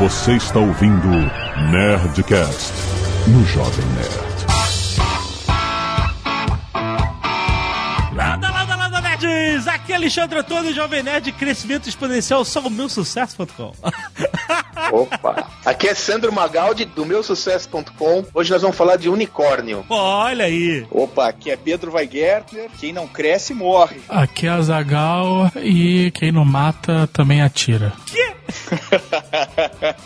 Você está ouvindo Nerdcast no Jovem Nerd. Landa, landa, landa, nerds! Aqui é Alexandre Antônio, Jovem Nerd, crescimento exponencial, só o meu sucesso.com. Opa! Aqui é Sandro Magaldi, do meu sucesso.com. Hoje nós vamos falar de unicórnio. Olha aí! Opa, aqui é Pedro Weigärtner. Quem não cresce, morre. Aqui é a Zagal e quem não mata também atira. Que?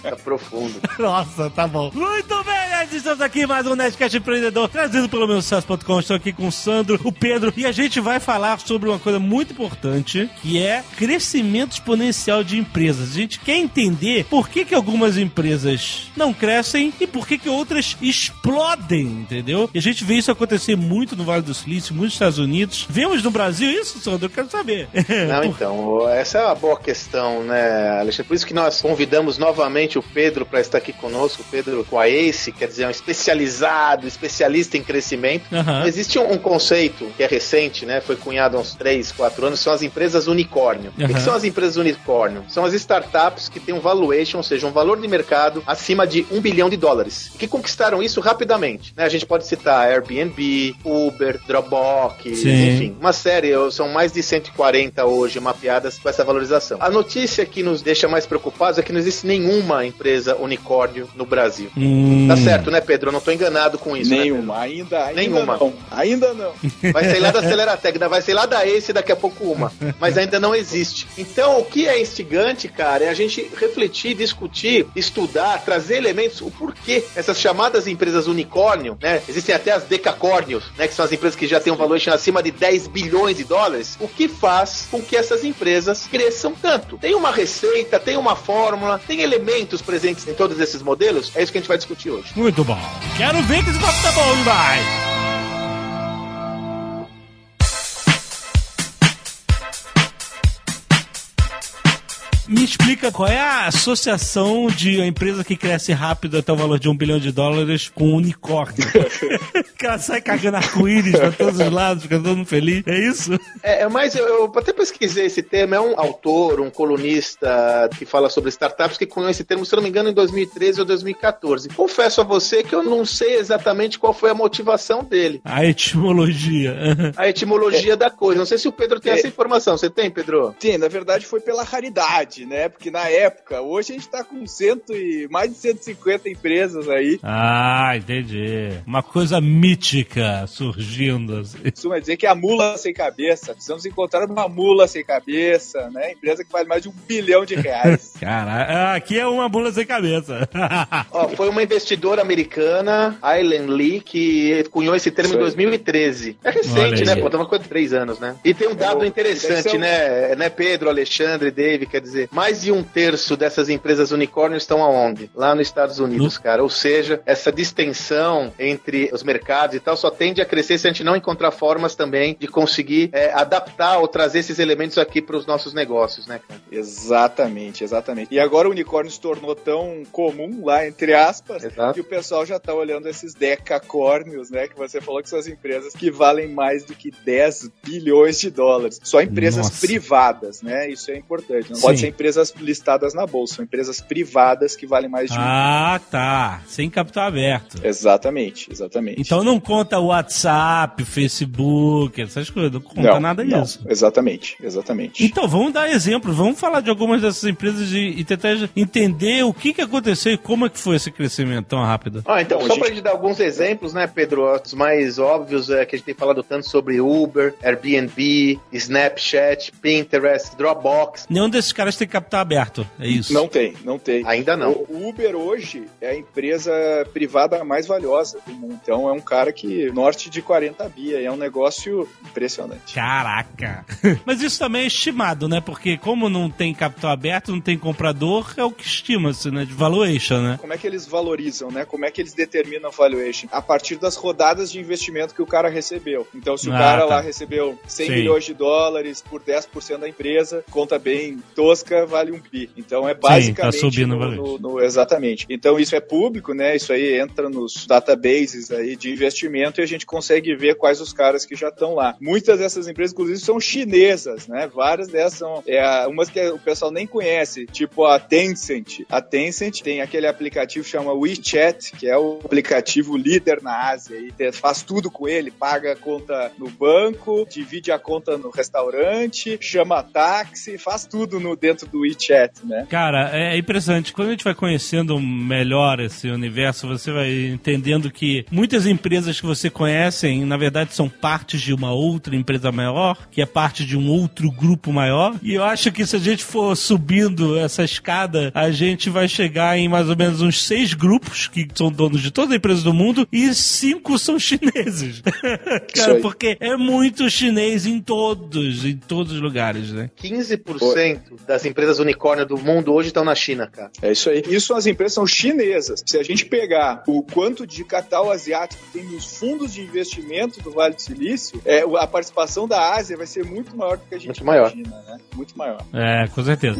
Tá profundo. Nossa, tá bom. Muito bem, nerds! Estamos aqui mais um Nerdcast Empreendedor, trazido pelo meu sucesso.com. Estou aqui com o Sandro, o Pedro, e a gente vai falar sobre uma coisa muito importante, que é crescimento exponencial de empresas. A gente quer entender por que, que algumas empresas não crescem e por que, que outras explodem, entendeu? E a gente vê isso acontecer muito no Vale do Silício, muitos Estados Unidos. Vemos no Brasil isso, Sandro? Eu quero saber. Não, então, essa é uma boa questão, né, Alexandre? Por isso que nós convidamos novamente o Pedro para estar aqui conosco. O Pedro com a ACE, quer dizer, um especializado, especialista em crescimento. Aham. Existe um, um conceito que é recente, né? Foi cunhado há uns 3, 4 anos, são as empresas unicórnio. O que, são as empresas unicórnio? São as startups que têm um valuation, ou seja, um valor de mercado acima de um bilhão de dólares. Que conquistaram isso rapidamente. Né? A gente pode citar Airbnb, Uber, Dropbox, Sim. enfim, uma série, são mais de 140 hoje mapeadas com essa valorização. A notícia que nos deixa mais preocupados é que não existe nenhuma empresa unicórnio no Brasil. Hum. Tá certo, né, Pedro? Eu não tô enganado com isso. né, Pedro? Nenhuma, ainda, ainda Nenhuma. não. Ainda não. Vai sair lá da Aceleratec, vai sair lá da Ace daqui a pouco uma. Mas ainda não existe. Então, o que é instigante, cara, é a gente refletir, discutir, estudar, trazer elementos, o porquê essas chamadas empresas unicórnio, né? Existem até as decacórnios, né? Que são as empresas que já têm um valuation acima de 10 bilhões de dólares. O que faz com que essas empresas cresçam tanto? Tem uma receita, tem uma fórmula, tem elementos presentes em todos esses modelos? É isso que a gente vai discutir hoje. Muito bom. Quero ver que esse papo tá bom, vai. Me explica qual é a associação de uma empresa que cresce rápido até o valor de um bilhão de dólares com um unicórnio. que ela sai cagando arco-íris pra todos os lados, fica todo mundo feliz. É isso? É, é mais, eu, eu até pesquisei esse termo, é um autor, um colunista que fala sobre startups que cunhou esse termo, se não me engano, em 2013 ou 2014. Confesso a você que eu não sei exatamente qual foi a motivação dele, A etimologia. a etimologia da coisa. Não sei se o Pedro tem É. essa informação. Você tem, Pedro? Sim, na verdade foi pela raridade, né? Porque na época, hoje a gente tá com cento e mais de 150 empresas aí. ah, entendi. Uma coisa mítica surgindo. assim. Costuma dizer que é a mula sem cabeça. Precisamos encontrar uma mula sem cabeça, né? Empresa que vale mais de um bilhão de reais. Cara, aqui é uma bula sem cabeça. Ó, foi uma investidora americana, Aileen Lee, que cunhou esse termo Isso em aí. 2013. É recente, né? Pô, tá uma coisa de três anos, né? E tem um dado Deve interessante, um- né? né? Pedro, Alexandre, Dave, quer dizer, mais de um terço dessas empresas unicórnios estão aonde? Lá nos Estados Unidos, cara. Ou seja, essa distensão entre os mercados e tal só tende a crescer se a gente não encontrar formas também de conseguir é, adaptar ou trazer esses elementos aqui para os nossos negócios, né, cara? exatamente, exatamente. E agora o unicórnio se tornou tão comum lá, entre aspas, Exato. que o pessoal já tá olhando esses decacórnios, né? Que você falou que são as empresas que valem mais do que 10 bilhões de dólares. Só empresas Nossa. privadas, né? Isso é importante. Não Sim. pode ser empresas listadas na bolsa, são empresas privadas que valem mais de um. ah, tá. Sem capital aberto. Exatamente, exatamente. Então não conta WhatsApp, Facebook, essas coisas. Não conta nada não, disso. Exatamente, exatamente. Então, vamos dar exemplos, vamos falar de algumas dessas empresas e, e tentar entender o que, que aconteceu e como é que foi esse crescimento tão rápido. Ah, então, Bom, só a pra gente- gente dar alguns exemplos, né, Pedro? Os mais óbvios é que a gente tem falado tanto sobre Uber, Airbnb, Snapchat, Pinterest, Dropbox. Nenhum desses caras tem capital aberto, é isso? Não tem, não tem. Ainda não. O Uber hoje é a empresa privada mais valiosa do mundo. Então é um cara que norte de 40 bi, é um negócio impressionante. Caraca! Mas isso também é estimado, né? Porque como não tem capital aberto, não tem comprador, é o que estima-se, né? De valuation, né? Como é que eles valorizam, né? Como é que eles determinam valuation? A partir das rodadas de investimento que o cara recebeu. Então, se o Ah, cara tá. lá recebeu 100 Sim. milhões de dólares por 10% da empresa, conta bem tosca, vale um bi. Então é basicamente. tá subindo no, no- no- exatamente. Então isso é público, né? Isso aí entra nos databases aí de investimento e a gente consegue ver quais os caras que já estão lá. Muitas dessas empresas, inclusive, são chinesas, né? Várias dessas são é, umas que o pessoal nem conhece, tipo a Tencent. A Tencent tem aquele aplicativo que chama WeChat, que é o aplicativo líder na Ásia. E faz tudo com ele, paga a conta no banco, divide a conta no restaurante, chama táxi, faz tudo no dentro do WeChat, né? Cara, é impressionante. Quando a gente vai conhecendo melhor esse universo, você vai entendendo que muitas empresas que você conhece, na verdade, são partes de uma outra empresa maior, que é parte de um outro grupo maior. E eu acho que se a gente for subindo essa escada, a gente vai chegar em mais ou menos uns seis grupos que são donos de todas as empresas do mundo e cinco são chineses. Cara, porque é muito chinês em todos, em todos os lugares, né? 15% das empresas unicórnio do mundo hoje estão na China, cara. É isso aí. Isso as empresas são chinesas. Se a gente pegar o quanto de capital asiático tem nos fundos de investimento do Vale do Silício, é, a participação da Ásia vai ser muito maior do que a gente Muito maior. imagina, né? Muito maior. É, com certeza.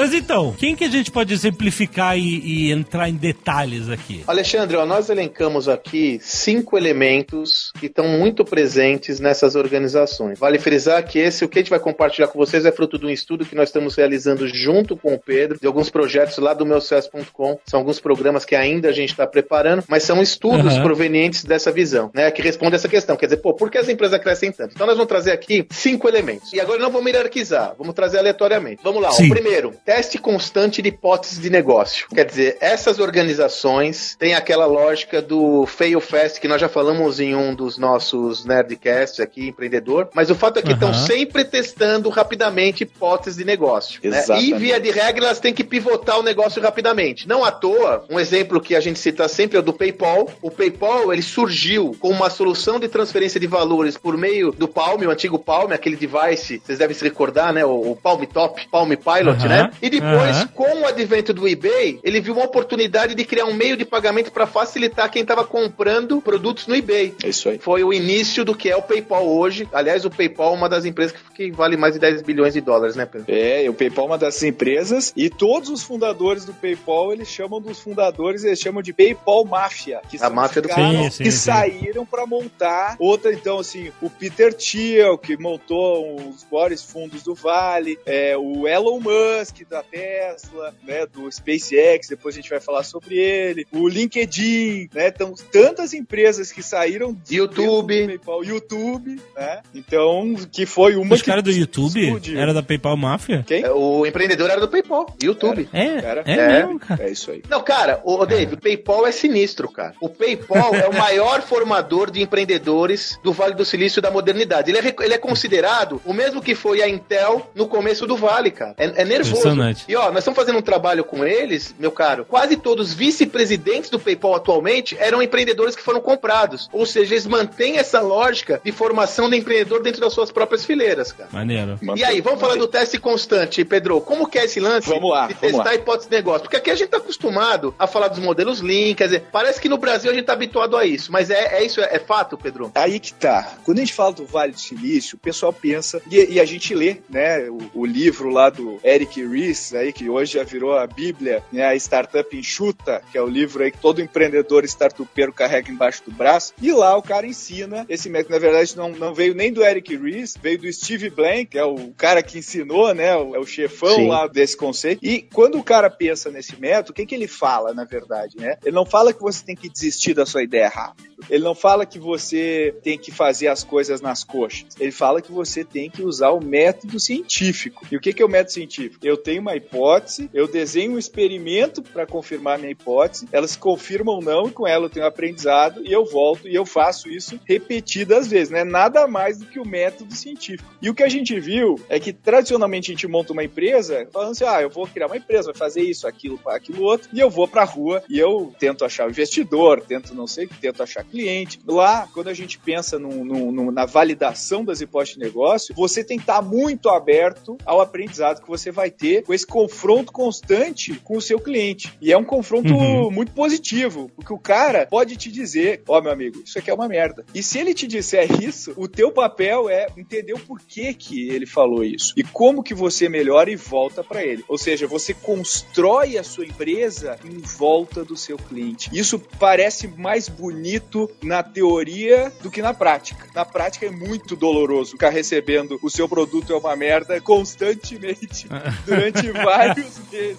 Mas então, quem que a gente pode exemplificar e, e entrar em detalhes aqui? Alexandre, ó, nós elencamos aqui cinco elementos que estão muito presentes nessas organizações. Vale frisar que esse, o que a gente vai compartilhar com vocês, é fruto de um estudo que nós estamos realizando junto com o Pedro, de alguns projetos lá do meucesso.com. São alguns programas que ainda a gente está preparando, mas são estudos Aham. provenientes dessa visão, né? Que responde essa questão. Quer dizer, pô, por que as empresas crescem tanto? Então nós vamos trazer aqui cinco elementos. E agora não vamos hierarquizar, vamos trazer aleatoriamente. Vamos lá. Sim. primeiro, teste constante de hipóteses de negócio. Quer dizer, essas organizações têm aquela lógica do fail fast que nós já falamos em um dos nossos nerdcasts aqui, empreendedor, mas o fato é que estão Aham. sempre testando rapidamente hipóteses de negócio. né? E via de regra elas têm que pivotar o negócio rapidamente. Não à toa, um exemplo que a gente cita sempre é o do PayPal. O PayPal, ele surgiu com uma solução de transferência de valores por meio do Palm, o antigo Palm, aquele device, vocês devem se recordar, né? O, o Palm Top, Palm Pilot, Aham. né? E depois, Aham. com o advento do eBay, ele viu uma oportunidade de criar um meio de pagamento para facilitar quem estava comprando produtos no eBay. É isso aí. Foi o início do que é o PayPal hoje. Aliás, o PayPal é uma das empresas que, que vale mais de 10 bilhões de dólares, né, Pedro? É, o PayPal é uma dessas empresas e todos os fundadores do PayPal, eles chamam dos fundadores, eles chamam de PayPal Máfia, que A são máfia os do caras Sim, sim, que sim. saíram para montar outra, então assim, o Peter Thiel, que montou os maiores fundos do Vale, é, o Elon Musk da Tesla, né, do SpaceX, depois a gente vai falar sobre ele, o LinkedIn, né, então tantas empresas que saíram de YouTube. do PayPal, YouTube, né, então que foi uma Os que caras do YouTube explodiu. era da PayPal Máfia? Quem? É, O empreendedor era do PayPal, YouTube. É, Cara, é, é. mesmo, cara. É isso aí. Não, cara, o David, o PayPal é sinistro, cara. O PayPal é o maior formador de empreendedores do Vale do Silício da modernidade. Ele é, ele é considerado o mesmo que foi a Intel no começo do Vale, cara. É, é nervoso. Impressionante. E ó, nós estamos fazendo um trabalho com eles, meu caro. Quase todos os vice-presidentes do PayPal atualmente eram empreendedores que foram comprados. Ou seja, eles mantêm essa lógica de formação de empreendedor dentro das suas próprias fileiras, cara. Maneiro. E aí, vamos falar do teste constante, Pedro. Como que é esse lance Vamos lá, de vamos testar lá. a hipótese de negócio? Porque aqui a gente tá acostumado a falar dos modelos Lean, quer dizer, parece que no Brasil a gente tá habituado a isso, mas é, é isso, é, é fato, Pedro? Aí que tá. Quando a gente fala do Vale do Silício, o pessoal pensa, e, e a gente lê, né, o, o livro lá do Eric Ries, aí, que hoje já virou a Bíblia, né, a Startup Enxuta, que é o livro aí que todo empreendedor startupeiro carrega embaixo do braço, e lá o cara ensina esse método. Na verdade, não, não veio nem do Eric Ries, veio do Steve Blank, que é o cara que ensinou, né, o, é o chefão Sim. lá desse conceito. E quando o cara pensa nesse método, o que, que ele fala, na verdade, né? Ele não fala que você tem que desistir da sua ideia rápido. Ele não fala que você tem que fazer as coisas nas coxas. Ele fala que você tem que usar o método científico. E o que, que é o método científico? Eu tenho uma hipótese, eu desenho um experimento para confirmar minha hipótese, ela se confirma ou não, e com ela eu tenho aprendizado, e eu volto e eu faço isso repetidas vezes. Não é nada mais do que o método científico. E o que a gente viu é que tradicionalmente a gente monta uma empresa falando assim: ah, eu vou criar uma empresa, vai fazer isso, aquilo, aquilo outro, e eu vou pra rua e eu tento achar investidor, tento não sei, tento achar cliente. Lá, quando a gente pensa na validação das hipóteses de negócio, você tem que estar muito aberto ao aprendizado que você vai ter com esse confronto constante com o seu cliente. E é um confronto uhum. muito positivo, porque o cara pode te dizer, ó, oh, meu amigo, isso aqui é uma merda. E se ele te disser isso, o teu papel é entender o porquê que ele falou isso e como que você melhora e volta para ele. Ou seja, você constrói a sua empresa em volta do seu cliente. Isso parece mais bonito na teoria do que na prática. Na prática é muito doloroso ficar recebendo o seu produto é uma merda constantemente durante vários meses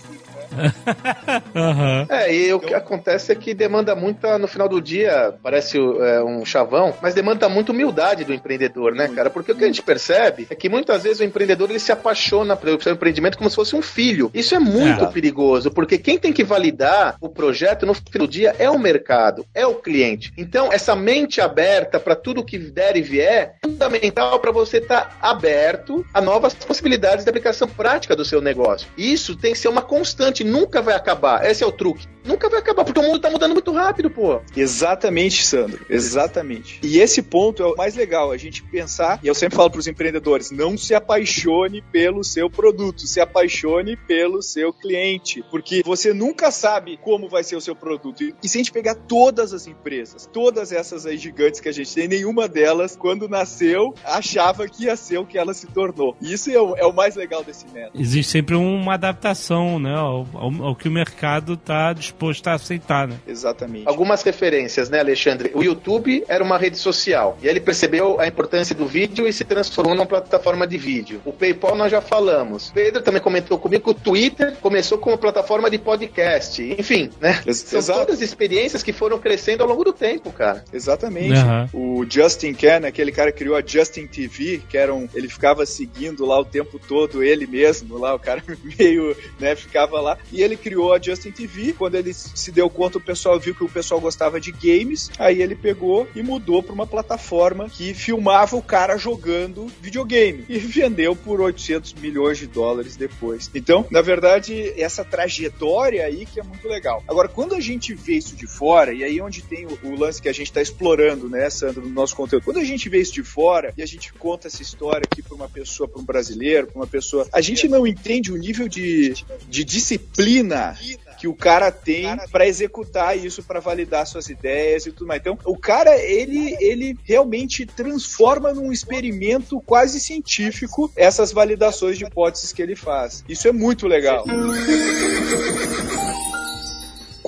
uhum. É, e o que acontece é que demanda muita, no final do dia, parece é, um chavão, mas demanda muita humildade do empreendedor, né, cara? Porque o que a gente percebe é que muitas vezes o empreendedor ele se apaixona pelo seu empreendimento como se fosse um filho. Isso é muito é. perigoso, porque quem tem que validar o projeto no final do dia é o mercado, é o cliente. Então, essa mente aberta para tudo que der e vier é fundamental para você estar tá aberto a novas possibilidades de aplicação prática do seu negócio. Isso tem que ser uma constante nunca vai acabar. Esse é o truque. Nunca vai acabar, porque o mundo tá mudando muito rápido, pô. Exatamente, Sandro. Exatamente. E esse ponto é o mais legal, a gente pensar, e eu sempre falo pros empreendedores, não se apaixone pelo seu produto, se apaixone pelo seu cliente, porque você nunca sabe como vai ser o seu produto. E se a gente pegar todas as empresas, todas essas aí gigantes que a gente tem, nenhuma delas, quando nasceu, achava que ia ser o que ela se tornou. E isso é o, é o mais legal desse método. Existe sempre uma adaptação, né, ao, ao, ao que o mercado está disposto a aceitar, né? Exatamente. Algumas referências, né, Alexandre? O YouTube era uma rede social e ele percebeu a importância do vídeo e se transformou numa plataforma de vídeo. O PayPal nós já falamos. O Pedro também comentou comigo que o Twitter começou como plataforma de podcast. Enfim, né? Ex São Exato. todas experiências que foram crescendo ao longo do tempo, cara. Exatamente. Uhum. O Justin Ken, aquele cara que criou a Justin TV, que era um, ele ficava seguindo lá o tempo todo ele mesmo, lá o cara meio, né, ficava lá e ele criou a Justin TV. Quando ele se deu conta, o pessoal viu que o pessoal gostava de games. Aí ele pegou e mudou para uma plataforma que filmava o cara jogando videogame e vendeu por 800 milhões de dólares depois. Então, na verdade, essa trajetória aí que é muito legal. Agora, quando a gente vê isso de fora, e aí é onde tem o, o lance que a gente está explorando, né, Sandro, no nosso conteúdo. Quando a gente vê isso de fora e a gente conta essa história aqui para uma pessoa, para um brasileiro, para uma pessoa, a gente não entende o nível de, de disciplina disciplina que o cara tem para executar isso, para validar suas ideias e tudo mais. Então, o cara, ele, ele realmente transforma num experimento quase científico essas validações de hipóteses que ele faz. Isso é muito legal.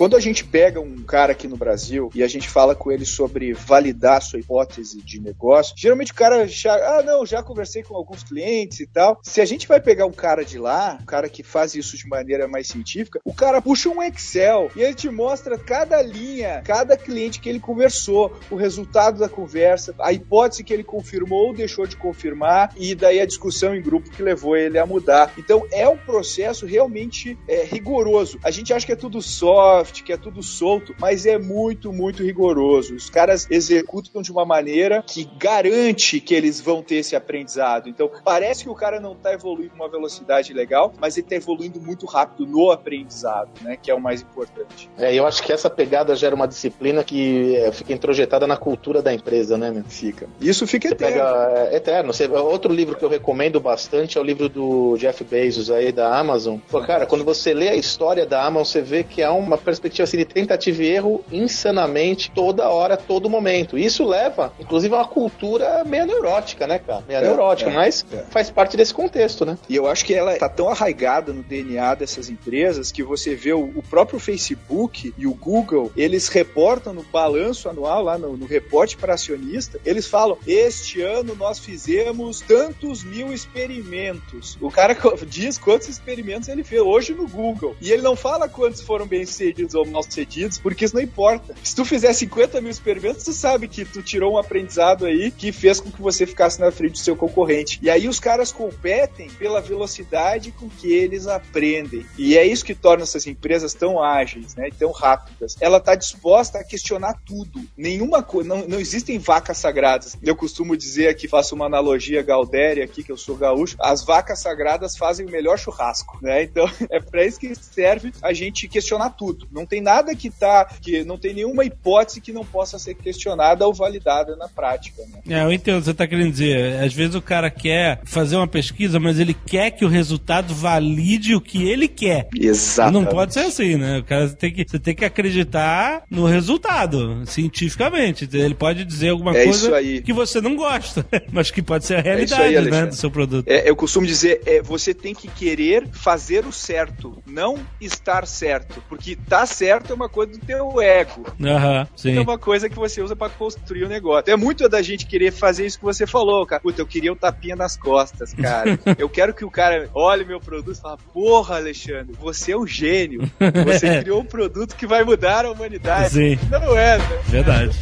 Quando a gente pega um cara aqui no Brasil e a gente fala com ele sobre validar sua hipótese de negócio, geralmente o cara já, ah, não, já conversei com alguns clientes e tal. Se a gente vai pegar um cara de lá, um cara que faz isso de maneira mais científica, o cara puxa um Excel e ele te mostra cada linha, cada cliente que ele conversou, o resultado da conversa, a hipótese que ele confirmou ou deixou de confirmar e daí a discussão em grupo que levou ele a mudar. Então é um processo realmente é, rigoroso. A gente acha que é tudo só que é tudo solto, mas é muito, muito rigoroso. Os caras executam de uma maneira que garante que eles vão ter esse aprendizado. Então, parece que o cara não está evoluindo uma velocidade legal, mas ele está evoluindo muito rápido no aprendizado, né? Que é o mais importante. É, eu acho que essa pegada gera uma disciplina que é, fica introjetada na cultura da empresa, né, meu? Fica. Isso fica Você eterno. Pega, é, eterno. Você, outro livro que eu recomendo bastante é o livro do Jeff Bezos aí da Amazon. Pô, cara, quando você lê a história da Amazon, você vê que há uma perspectiva assim, de tentativa e erro insanamente toda hora, todo momento. Isso leva, inclusive, a uma cultura meio neurótica, né, cara? Meio é, neurótica, é, mas é. faz parte desse contexto, né? E eu acho que ela tá tão arraigada no DNA dessas empresas que você vê o, o próprio Facebook e o Google, eles reportam no balanço anual, lá no, no reporte para acionista, eles falam: este ano nós fizemos tantos mil experimentos. O cara diz quantos experimentos ele fez hoje no Google. E ele não fala quantos foram bem sucedidos ou mal sucedidos, porque isso não importa. Se tu fizer 50 mil experimentos, tu sabe que tu tirou um aprendizado aí que fez com que você ficasse na frente do seu concorrente. E aí os caras competem pela velocidade com que eles aprendem. E é isso que torna essas empresas tão ágeis, né? tão rápidas. Ela está disposta a questionar tudo. Nenhuma coisa, não, não existem vacas sagradas. Eu costumo dizer aqui, faço uma analogia gaudéria aqui, que eu sou gaúcho, as vacas sagradas fazem o melhor churrasco, né? Então, é para isso que serve a gente questionar tudo Não tem nada que tá, que não tem nenhuma hipótese que não possa ser questionada ou validada na prática. Né? É, eu entendo o que você está querendo dizer. Às vezes o cara quer fazer uma pesquisa, mas ele quer que o resultado valide o que ele quer. Exato. Não pode ser assim, né? O cara tem que, você tem que acreditar no resultado, cientificamente. Ele pode dizer alguma É coisa que você não gosta, mas que pode ser a isso realidade, aí, né, do seu produto. É, eu costumo dizer, é, você tem que querer fazer o certo, não estar certo. Porque tá certo é uma coisa do teu ego. Aham, sim. É uma coisa que você usa pra construir o negócio. É muito da gente querer fazer isso que você falou, cara. Puta, eu queria um tapinha nas costas, cara. eu quero que o cara olhe meu produto e fale, porra, Alexandre, você é um gênio. Você criou um produto que vai mudar a humanidade. Sim. Não é, né? Verdade.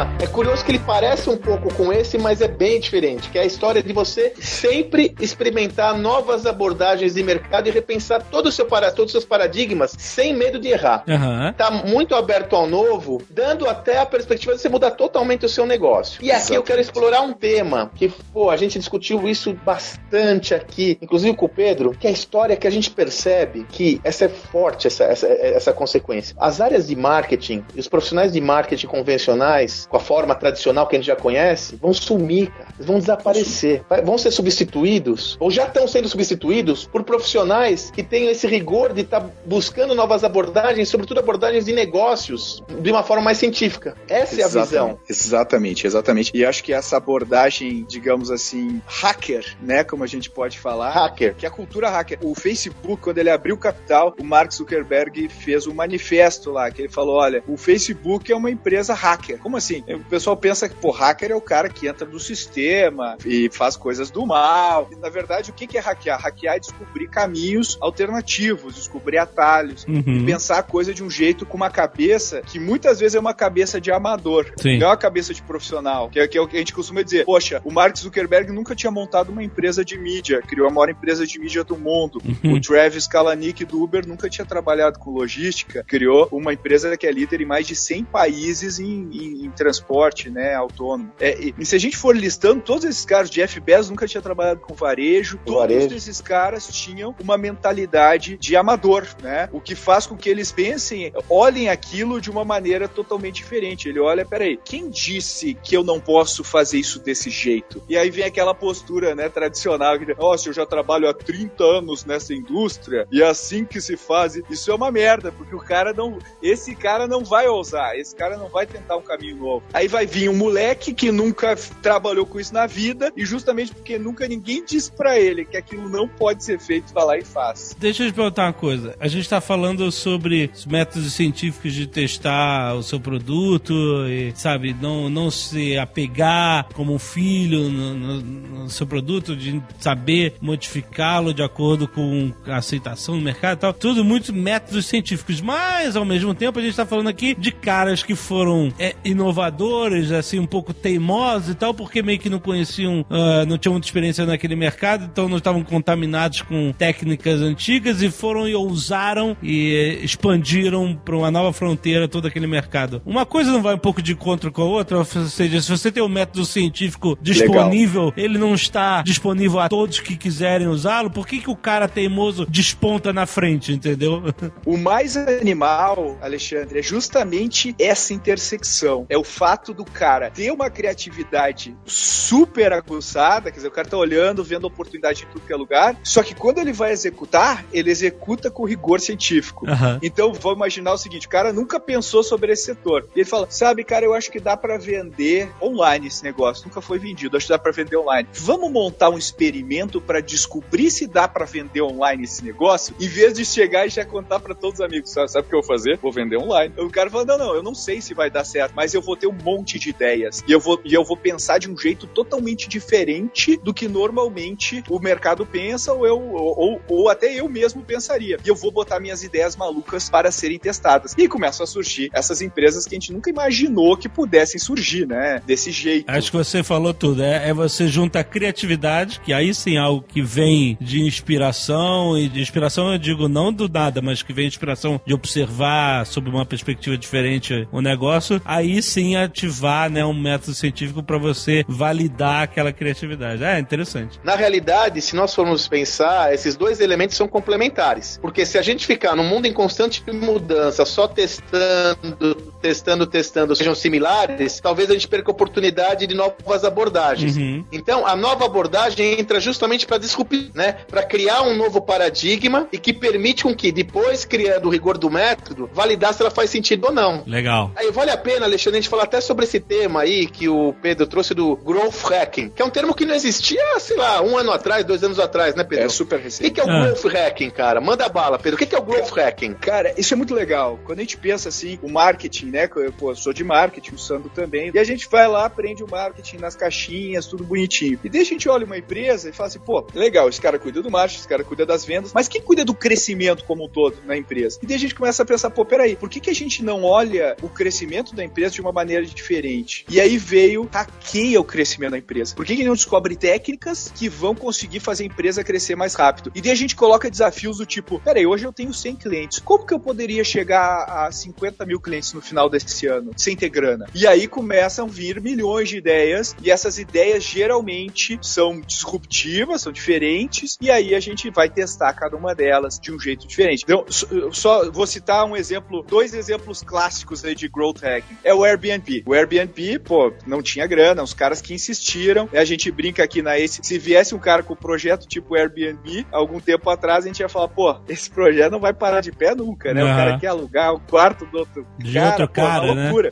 Tema, é curioso que ele parece um pouco com esse, mas é bem diferente, que é a história de você sempre experimentar novas abordagens de mercado e repensar todo o seu para, todos os seus paradigmas sem medo de errar. Aham. Tá muito aberto ao novo, dando até a perspectiva de você mudar totalmente o seu negócio. E aqui eu quero explorar um tema que, pô, a gente discutiu isso bastante aqui, inclusive com o Pedro, que é a história que a gente percebe que essa é forte, essa, essa, essa consequência. As áreas de marketing e os profissionais de marketing convencionais, com a forma tradicional que a gente já conhece, vão sumir, cara. Eles vão desaparecer. Vão ser substituídos, ou já estão sendo substituídos, por profissionais que tenham esse rigor de estar buscando novas abordagens, sobretudo abordagens de negócios, de uma forma mais científica. Essa é a visão. Exatamente, exatamente. E acho que essa abordagem, digamos assim, hacker, né, como a gente pode falar, Hacker. que é a cultura hacker. O Facebook, quando ele abriu capital, o Mark Zuckerberg fez um manifesto lá, que ele falou, olha, o Facebook é uma empresa hacker. Como assim? O pessoal pensa que, pô, hacker é o cara que entra no sistema e faz coisas do mal. E, na verdade, o que que é hackear? Hackear é descobrir caminhos alternativos, descobrir atalhos, Uhum. e pensar a coisa de um jeito com uma cabeça que muitas vezes é uma cabeça de amador, Sim. não é uma cabeça de profissional, que é, que é o que a gente costuma dizer. Poxa, o Mark Zuckerberg nunca tinha montado uma empresa de mídia, criou a maior empresa de mídia do mundo. Uhum. O Travis Kalanick do Uber nunca tinha trabalhado com logística, criou uma empresa que é líder em mais de 100 países em, em- em transporte, né, autônomo. É, e, e se a gente for listando todos esses caras, Jeff Bezos nunca tinha trabalhado com varejo, todos Varejo. esses caras tinham uma mentalidade de amador, né? O que faz com que eles pensem, olhem aquilo de uma maneira totalmente diferente. Ele olha, peraí, quem disse que eu não posso fazer isso desse jeito? E aí vem aquela postura, né, tradicional, que, nossa, eu já trabalho há 30 anos nessa indústria e é assim que se faz. Isso é uma merda, porque o cara não, esse cara não vai ousar, esse cara não vai tentar um caminho novo. Aí vai vir um moleque que nunca trabalhou com isso na vida e justamente porque nunca ninguém disse pra ele que aquilo não pode ser feito, vai lá e faz. Deixa eu te perguntar uma coisa. A gente está falando sobre os métodos científicos de testar o seu produto e, sabe, não, não se apegar como um filho no, no- no seu produto, de saber modificá-lo de acordo com a aceitação no mercado e tal. Tudo muito métodos científicos. Mas, ao mesmo tempo, a gente está falando aqui de caras que foram é, inovadores, assim, um pouco teimosos e tal, porque meio que não conheciam, ah, não tinham muita experiência naquele mercado, então não estavam contaminados com técnicas antigas e foram e ousaram e expandiram para uma nova fronteira todo aquele mercado. Uma coisa não vai um pouco de encontro com a outra, ou seja, se você tem um método científico disponível, ele não está disponível a todos que quiserem usá-lo, por que, que o cara teimoso desponta na frente, entendeu? O mais animal, Alexandre, é justamente essa intersecção. É o fato do cara ter uma criatividade super aguçada, quer dizer, o cara tá olhando, vendo oportunidade em tudo que é lugar, só que quando ele vai executar, ele executa com rigor científico. Aham. Então, vamos imaginar o seguinte: o cara nunca pensou sobre esse setor. E ele fala: sabe, cara, eu acho que dá pra vender online esse negócio. Nunca foi vendido, acho que dá pra vender online. Vamos montar um experimento pra descobrir se dá pra vender online esse negócio, em vez de chegar e já contar pra todos os amigos. Sabe, sabe o que eu vou fazer? Vou vender online. O cara fala: não, não, eu não sei se vai dar certo, mas eu vou ter um monte de ideias. E eu vou, e eu vou pensar de um jeito totalmente diferente do que normalmente o mercado pensa ou, eu, ou, ou até eu mesmo pensaria. E eu vou botar minhas ideias malucas para serem testadas. E começam a surgir essas empresas que a gente nunca imaginou que pudessem surgir, né? Desse jeito. Acho que você falou tudo. É, é você junta a criatividade, que aí sim é algo que vem de inspiração, e de inspiração eu digo não do nada, mas que vem de inspiração de observar sob uma perspectiva diferente o negócio, aí sim ativar né, um método científico para você validar aquela criatividade. É interessante. Na realidade, se nós formos pensar, esses dois elementos são complementares. Porque se a gente ficar num mundo em constante mudança, só testando, testando, testando, sejam similares, talvez a gente perca a oportunidade de novas abordagens. Uhum. Então, a nova abordagem entra justamente para disrupir, né? Para criar um novo paradigma e que permite com que, depois criando o rigor do método, validar se ela faz sentido ou não. Legal. Aí vale a pena, Alexandre, a gente falar até sobre esse tema aí que o Pedro trouxe do growth hacking, que é um termo que não existia, sei lá, um ano atrás, dois anos atrás, né, Pedro? É super O que, recente. que é o Ah. growth hacking, cara? Manda bala, Pedro. O que, que é o growth hacking? Cara, isso é muito legal. Quando a gente pensa assim, o marketing, né? que Eu, pô, eu sou de marketing, o Sandro também. E a gente vai lá, aprende o marketing nas caixinhas, tudo bonitinho. E daí a gente olha uma empresa e fala assim, pô, legal, esse cara cuida do marketing, esse cara cuida das vendas, mas quem cuida do crescimento como um todo na empresa? E daí a gente começa a pensar, pô, peraí, por que, que a gente não olha o crescimento da empresa de uma maneira diferente? E aí veio, hackeia o crescimento da empresa. Por que, que não descobre técnicas que vão conseguir fazer a empresa crescer mais rápido? E daí a gente coloca desafios do tipo, peraí, hoje eu tenho 100 clientes, como que eu poderia chegar a 50 mil clientes no final desse ano, sem ter grana? E aí começam a vir milhões de ideias, e essas ideias geralmente são disruptivas, são diferentes, e aí a gente vai testar cada uma delas de um jeito diferente. Então, só- vou citar um exemplo, dois exemplos clássicos de growth hacking. É o Airbnb. O Airbnb, pô, não tinha grana, os caras que insistiram, e a gente brinca aqui na Ace, se viesse um cara com projeto tipo Airbnb, algum tempo atrás a gente ia falar, pô, esse projeto não vai parar de pé nunca, né? O Aham. cara quer alugar o quarto do outro De cara, outro pô, uma cara, né? loucura.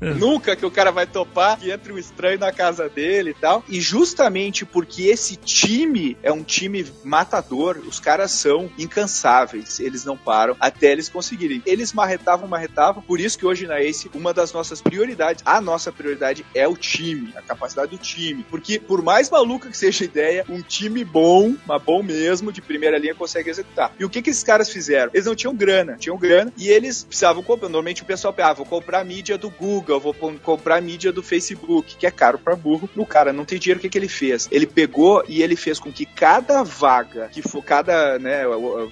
Nunca que o cara vai topar que entre um estranho na casa dele e tal. E justamente porque esse time é um time matador, os caras são incansáveis. Eles não param até eles conseguirem. Eles marretavam, marretavam. Por isso que hoje na Ace, uma das nossas prioridades, a nossa prioridade é o time, a capacidade do time. Porque por mais maluca que seja a ideia, um time bom, mas bom mesmo, de primeira linha, consegue executar. E o que que esses caras fizeram? Eles não tinham grana, tinham grana e eles precisavam comprar. Normalmente o pessoal ah, vou comprar mídia do Google, vou comprar mídia do Facebook, que é caro pra burro. O cara não tem dinheiro, o que, que ele fez? Ele pegou e ele fez com que cada vaga, que for cada né,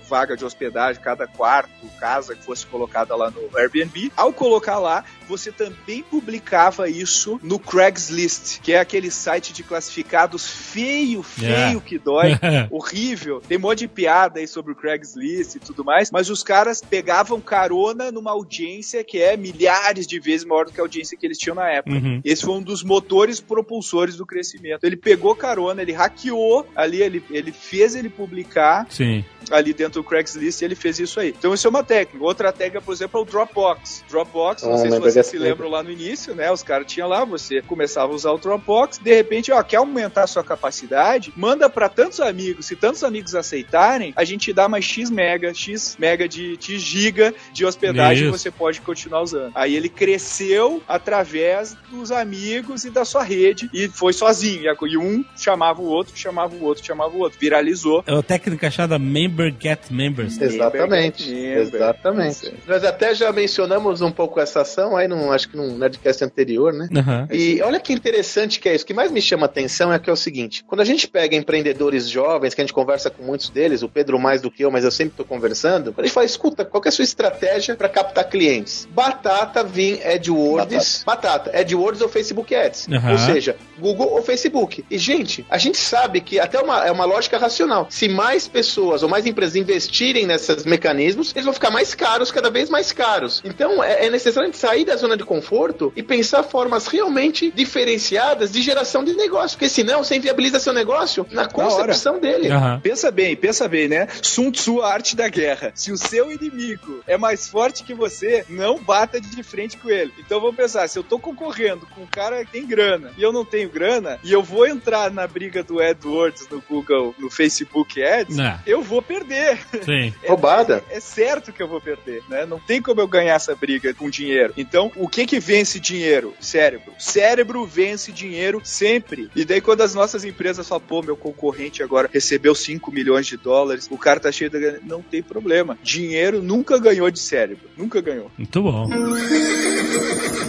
vaga de hospedagem, cada quarto, casa que fosse colocada lá no Airbnb, ao colocar lá, você também publicava isso no Craigslist, que é aquele site de classificados feio, feio Yeah. que dói horrível. Tem um monte de piada aí sobre o Craigslist e tudo mais, mas os caras pegavam carona numa audiência que é milhares de vezes maior do que a audiência que eles tinham na época. Uhum. Esse foi um dos motores propulsores do crescimento. Ele pegou carona, ele hackeou ali, ele, ele fez ele publicar Sim. ali dentro do Craigslist e ele fez isso aí. Então isso é uma técnica. Outra técnica, por exemplo, é o Dropbox. Dropbox, não Ah, sei se lembro vocês se lembram lá no início, né? Os caras tinham lá, você começava a usar o Dropbox, de repente, ó, quer aumentar a sua capacidade? Manda para tantos amigos. Se tantos amigos aceitarem, a gente dá mais X mega, X mega de, de giga de hospedagem Isso. você pode continuar usando. Aí ele cresceu através dos amigos e da sua rede e foi sozinho. E um chamava o outro, chamava o outro, chamava o outro. Viralizou. É a técnica chamada Member Get Members. Exatamente. Member. Exatamente. Nós até já mencionamos um pouco essa ação aí, num, acho que num Nerdcast anterior, né? Aham. E olha que interessante que é isso. O que mais me chama atenção é que é o seguinte: quando a gente pega empreendedores jovens, que a gente conversa com muitos deles, o Pedro mais do que eu, mas eu sempre estou conversando, a gente fala: escuta, qual que é a sua estratégia para captar clientes? Batata, Vim, AdWords, Batata, AdWords ou Facebook Ads. Aham. Ou seja, Google ou Facebook. E, gente, a gente sabe que até uma, é uma lógica racional. Se mais pessoas ou mais empresas investirem nesses mecanismos, eles vão ficar mais caros, cada vez mais caros. Então, é, é necessário a gente sair da zona de conforto e pensar formas realmente diferenciadas de geração de negócio. Porque senão você inviabiliza seu negócio na concepção dele. Aham. Pensa bem, pensa bem, né? Sun Tzu, a arte da guerra. Se o seu inimigo é mais forte que você, não bata de frente com ele. Então vamos pensar, se eu tô concorrendo com um cara que tem grana e eu não tenho grana, e eu vou entrar na briga do AdWords no Google, no Facebook Ads, É. eu vou perder. Sim. É- Roubada. É, é certo que eu vou perder, né? Não tem como eu ganhar essa briga com dinheiro. Então, Então, o que que vence dinheiro? Cérebro. Cérebro vence dinheiro sempre. E daí quando as nossas empresas falam, pô, meu concorrente agora recebeu 5 milhões de dólares, o cara tá cheio de. Não tem problema. Dinheiro nunca ganhou de cérebro. Nunca ganhou. Muito bom.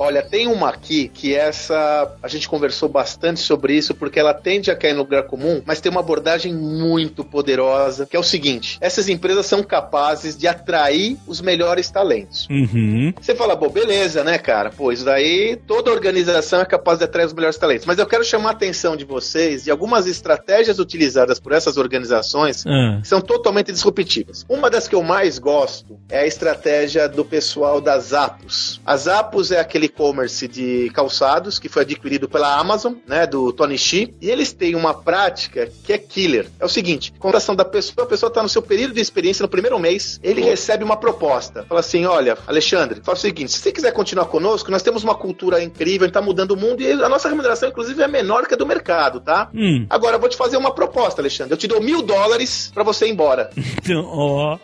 Olha, tem uma aqui que essa a gente conversou bastante sobre isso porque ela tende a cair no lugar comum, mas tem uma abordagem muito poderosa, que é o seguinte: essas empresas são capazes de atrair os melhores talentos. Uhum. Você fala, bom, beleza, né, cara? Pô, isso daí toda organização é capaz de atrair os melhores talentos. Mas eu quero chamar a atenção de vocês de algumas estratégias utilizadas por essas organizações Ah. que são totalmente disruptivas. Uma das que eu mais gosto é a estratégia do pessoal da Zappos. A Zappos é aquele e-commerce de calçados que foi adquirido pela Amazon, né, do Tony Xi, e eles têm uma prática que é killer. É o seguinte, contratação da pessoa, a pessoa está no seu período de experiência no primeiro mês, ele recebe uma proposta. Fala assim, olha, Alexandre, fala o seguinte, se você quiser continuar conosco, nós temos uma cultura incrível, a gente tá mudando o mundo e a nossa remuneração, inclusive, é menor que a do mercado, tá? Hum. Agora, eu vou te fazer uma proposta, Alexandre. Eu te dou mil dólares pra você ir embora. Então, ó.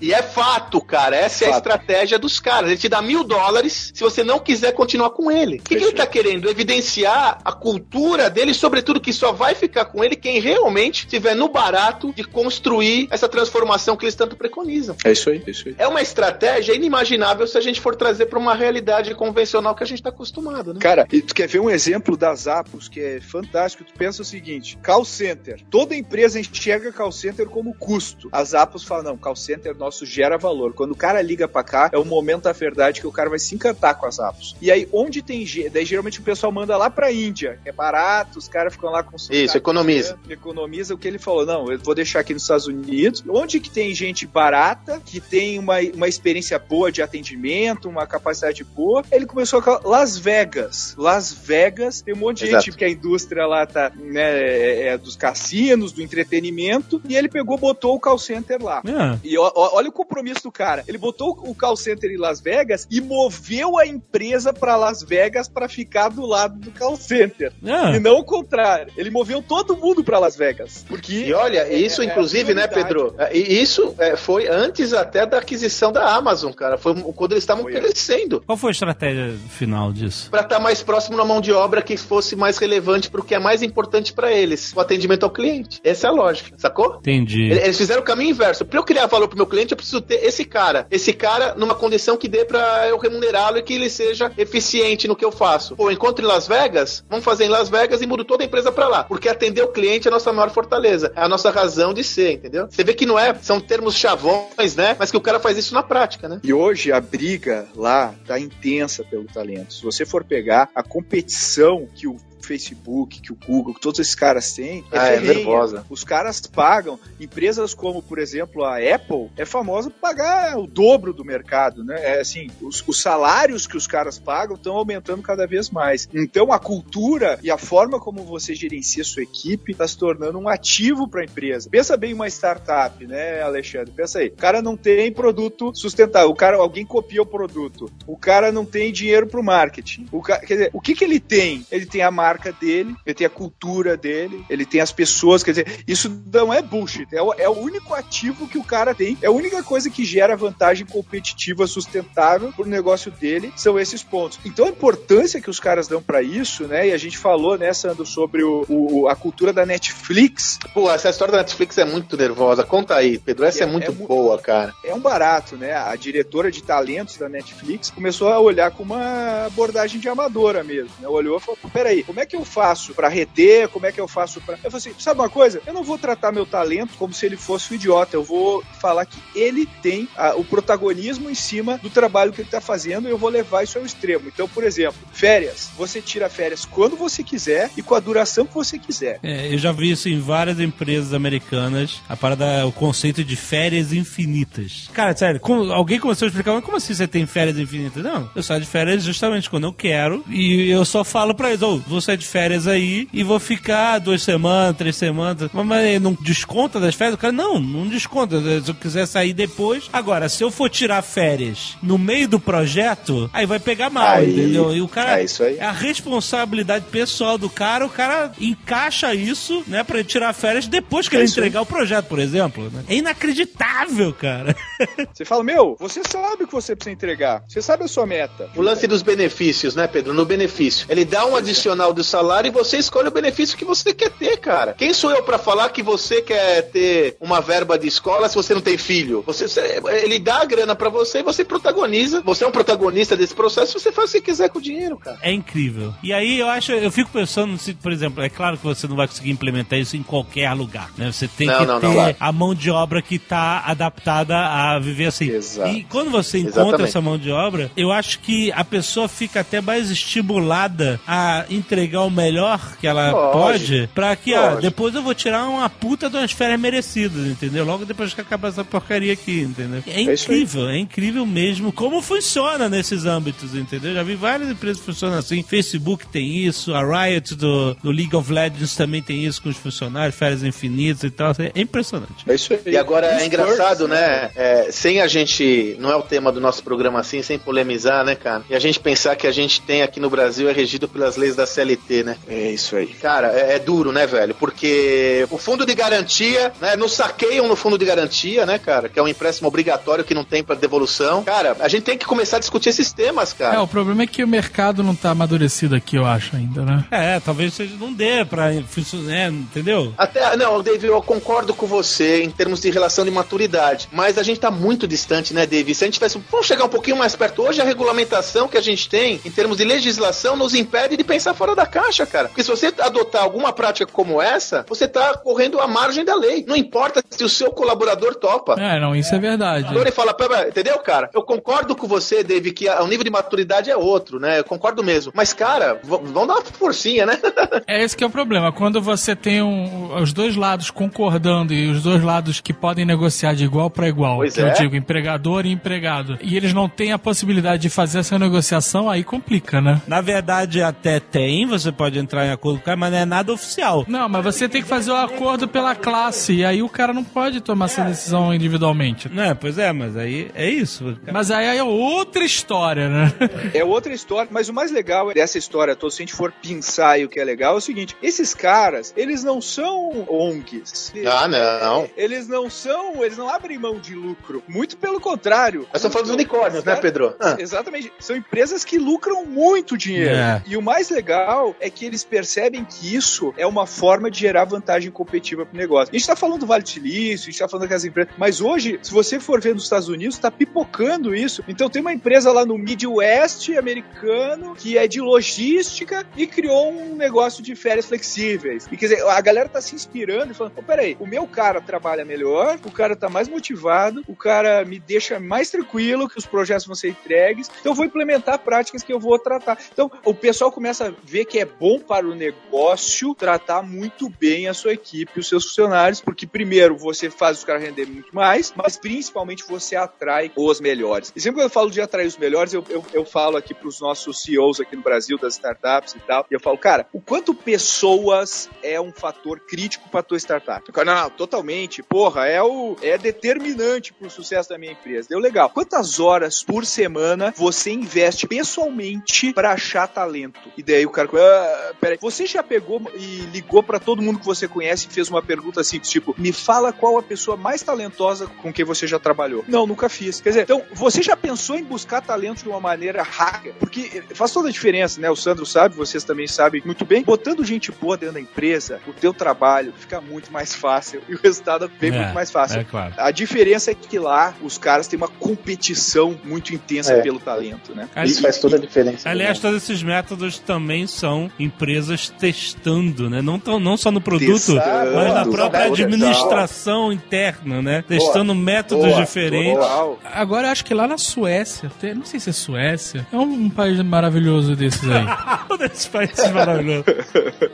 E é fato, cara. Essa é a Fato. estratégia dos caras. Ele te dá mil dólares se você não quiser continuar com ele. O que, que ele tá querendo? Evidenciar a cultura dele, sobretudo que só vai ficar com ele quem realmente tiver no barato de construir essa transformação que eles tanto preconizam. É isso aí, é isso aí. É uma estratégia inimaginável se a gente for trazer para uma realidade convencional que a gente tá acostumado, né? Cara, e tu quer ver um exemplo das Apos que é fantástico? Tu pensa o seguinte: call center. Toda empresa enxerga call center como custo. As Apos falam, não, call center nosso gera valor. Quando o cara liga pra cá, é o momento da verdade que o cara vai se encantar com as Apos. E aí, onde tem. Daí geralmente o pessoal manda lá pra Índia, que é barato, os caras ficam lá com Isso, economiza. Economiza o que ele falou. Não, eu vou deixar aqui nos Estados Unidos. Onde que tem gente barata, que tem uma, uma experiência boa de atendimento, uma capacidade boa, ele começou a. Las Vegas. Las Vegas tem um monte de Exato. gente, porque a indústria lá tá, né, é, é dos cassinos, do entretenimento, e ele pegou, botou o call center lá. É. E ó- ó- olha o compromisso do cara. Ele botou o call center em Las Vegas e moveu a empresa pra Las Vegas pra ficar do lado do call center. É. E não o contrário. Ele moveu todo mundo pra Las Vegas. Porque. E olha, é- isso é- é a inclusive, né. Pedro? É, E isso é, foi antes até da aquisição da Amazon, cara. Foi quando eles estavam crescendo. Qual foi a estratégia final disso? Pra estar mais próximo na mão de obra que fosse mais relevante pro que é mais importante pra eles, o atendimento ao cliente. Essa é a lógica, sacou? Entendi. Ele- Eles fizeram o caminho inverso. Pra eu criar valor pro meu cliente, eu preciso ter esse cara. Esse cara numa condição que dê pra eu remunerá-lo e que ele seja eficiente no que eu faço. Pô, encontro em Las Vegas, vamos fazer em Las Vegas e mudo toda a empresa pra lá. Porque atender o cliente é a nossa maior fortaleza. É a nossa razão de ser, entendeu? Você vê que não é, são termos chavões, né? Mas que o cara faz isso na prática, né? E hoje a briga lá tá intensa pelo talento. Se você for pegar a competição que o Facebook, que o Google, que todos esses caras têm, é, Ah, é nervosa. Os caras pagam, empresas como, por exemplo, a Apple, é famosa por pagar o dobro do mercado, né? É assim, os, os salários que os caras pagam estão aumentando cada vez mais. Então a cultura e a forma como você gerencia sua equipe está se tornando um ativo para a empresa. Pensa bem em uma startup, né, Alexandre? Pensa aí. O cara não tem produto sustentável, o cara, alguém copia o produto. O cara não tem dinheiro para o marketing. O ca- quer dizer, o que que ele tem? Ele tem a marca dele, ele tem a cultura dele, ele tem as pessoas, quer dizer, isso não é bullshit, é o, é o único ativo que o cara tem, é a única coisa que gera vantagem competitiva sustentável pro negócio dele, são esses pontos. Então a importância que os caras dão para isso, né, e a gente falou, né, Sandro, sobre o, o- a cultura da Netflix, Pô, essa história da Netflix é muito nervosa. Conta aí, Pedro. Essa é, É- muito é boa, cara. é um barato, né? A diretora de talentos da Netflix começou a olhar com uma abordagem de amadora mesmo. Né? Olhou e falou: peraí, como é que eu faço pra reter? Como é que eu faço pra. Eu falei assim: sabe uma coisa? Eu não vou tratar meu talento como se ele fosse um idiota. Eu vou falar que ele tem ah, o protagonismo em cima do trabalho que ele tá fazendo e eu vou levar isso ao extremo. Então, por exemplo, férias. Você tira férias quando você quiser e com a duração que você quiser. É, eu já vi isso em várias empresas americanas, a parada, o conceito de férias infinitas. Cara, sério, alguém começou a explicar, mas como assim você tem férias infinitas? Não, eu saio de férias justamente quando eu quero e eu só falo pra eles, ô, vou sair sair de férias aí e vou ficar duas semanas, três semanas. Mas não desconta das férias? O cara, não, não desconta. Se eu quiser sair depois. Agora, se eu for tirar férias no meio do projeto, aí vai pegar mal, Aí- entendeu? E o cara. é isso aí. a responsabilidade pessoal do cara, o cara encaixa isso, né, pra ele tirar férias depois que É ele isso aí. entregar o projeto, por exemplo. né? É inacreditável, cara. Você fala, meu, você sabe o que você precisa entregar. Você sabe a sua meta. O lance dos benefícios, né, Pedro? No benefício. Ele dá um adicional do salário e você escolhe o benefício que você quer ter, cara. Quem sou eu pra falar que você quer ter uma verba de escola se você não tem filho? Você, ele dá a grana pra você e você protagoniza. Você é um protagonista desse processo, você faz o que quiser com o dinheiro, cara. É incrível. E aí eu acho, eu fico pensando, se, por exemplo, é claro que você não vai conseguir implementar isso em qualquer lugar, né? Você tem Não, que não, ter não, claro. a mão de obra que tá adaptada a viver assim. Exato. E quando você encontra Exatamente. essa mão de obra, eu acho que a pessoa fica até mais estimulada a entregar o melhor que ela Lógico. pode, pra que, ah, depois eu vou tirar uma puta de umas férias merecidas, entendeu? Logo depois que acabar essa porcaria aqui, entendeu? É É incrível, é incrível mesmo como funciona nesses âmbitos, entendeu? Já vi várias empresas que funcionam assim. Facebook tem isso, a Riot do, do League of Legends também tem isso com os funcionários, férias infinitas e tal. É impressionante. É isso aí. E agora é engraçado, né? É, sem a gente. Não é o tema do nosso programa assim, sem polemizar, né, cara? E a gente pensar que a gente tem aqui no Brasil é regido pelas leis da CLT, né? É isso aí. Cara, é, é duro, né, velho? Porque o fundo de garantia, né? Nos saqueiam no fundo de garantia, né, cara? Que é um empréstimo obrigatório que não tem pra devolução. Cara, a gente tem que começar a discutir esses temas, É, cara. o problema é que o mercado não tá amadurecido aqui, eu acho, ainda, né? É, talvez seja não dê pra funcionar, entendeu? Até, não, David, eu concordo com você em termos de relação de maturidade, mas a gente tá muito distante, né, David? Se a gente tivesse, vamos chegar um pouquinho mais perto. Hoje a regulamentação que a gente tem, em termos de legislação, nos impede de pensar fora da caixa, cara. Porque se você adotar alguma prática como essa, você tá correndo à margem da lei. Não importa se o seu colaborador topa. É, não, isso é verdade. Agora ele fala, "Pera, entendeu, cara? Eu concordo com você, David, que o nível de maturidade é outro, né? Eu concordo mesmo. Mas, cara, v- vamos dar uma forcinha, né? É esse que é o problema. Quando você tem um- os dois lados concordando e os dois lados que podem negociar de igual para igual, Pois que é. eu digo empregador e empregado, e eles não têm a possibilidade de fazer essa negociação, aí complica, né? Na verdade, até tem, você pode entrar em acordo com o cara, mas não é nada oficial. Não, mas você tem que fazer o acordo pela classe, e aí o cara não pode tomar essa decisão individualmente. Né, pois é, mas aí é isso. Mas aí é outra história, né? É outra história, mas o mais legal dessa história toda, se a gente for pensar e o que é legal, é o seguinte: esses caras, eles não são ONGs. Ah, não. Eles não são, eles não abrem mão de lucro. Muito pelo contrário. Nós estamos falando dos unicórnios, né, Pedro? Ah. Exatamente. São empresas que lucram muito dinheiro. É. E o mais legal é que eles percebem que isso é uma forma de gerar vantagem competitiva pro negócio. A gente tá falando do Vale do Silício, a gente tá falando daquelas empresas, mas hoje, se você for ver nos Estados Unidos, tá pipocando isso. Então tem uma empresa lá no Midwest americano que é de logística e criou um negócio de férias flexíveis. E quer dizer, a galera tá se inspirando e falando, oh, peraí, o meu cara trabalha melhor, o cara tá mais motivado, o cara me deixa mais tranquilo que os projetos vão ser entregues, então eu vou implementar práticas que eu vou tratar. Então o pessoal começa a ver que é bom para o negócio tratar muito bem a sua equipe, os seus funcionários, porque primeiro você faz os caras renderem muito mais, mas principalmente você atrai os melhores. E sempre que eu falo de atrair os melhores, eu, eu, eu falo aqui para os nossos CEOs aqui no Brasil, das startups e tal, e eu falo, cara, o quanto pessoas é um fator crítico para tua startup? Eu falo, não, não, totalmente, porra, é o é determinante pro sucesso da minha empresa. Deu legal. Quantas horas por semana você investe pessoalmente para achar talento? E daí o cara, peraí, você já pegou e ligou para todo mundo que você conhece e fez uma pergunta assim, tipo, me fala qual a pessoa mais talentosa com quem você já trabalhou? Não, nunca fiz. Quer dizer, então, você já pensou em buscar talento de uma maneira hacker? Porque faz toda a diferença, né? O Sandro sabe, vocês também sabem muito bem. Botando gente boa dentro da empresa, o teu trabalho fica muito mais fácil e o resultado vem É, muito mais fácil. É claro. A diferença é que lá os caras têm uma competição muito intensa É. pelo talento, né? Isso faz toda a diferença. Aliás, todos esses métodos também são empresas testando, né? Não, tão, não só no produto, Testando, mas na própria administração interna, né? Testando métodos Boa, diferentes. Agora eu acho que lá na Suécia, tem- não sei se é Suécia, é um, um país maravilhoso desses aí. Um desses países maravilhosos.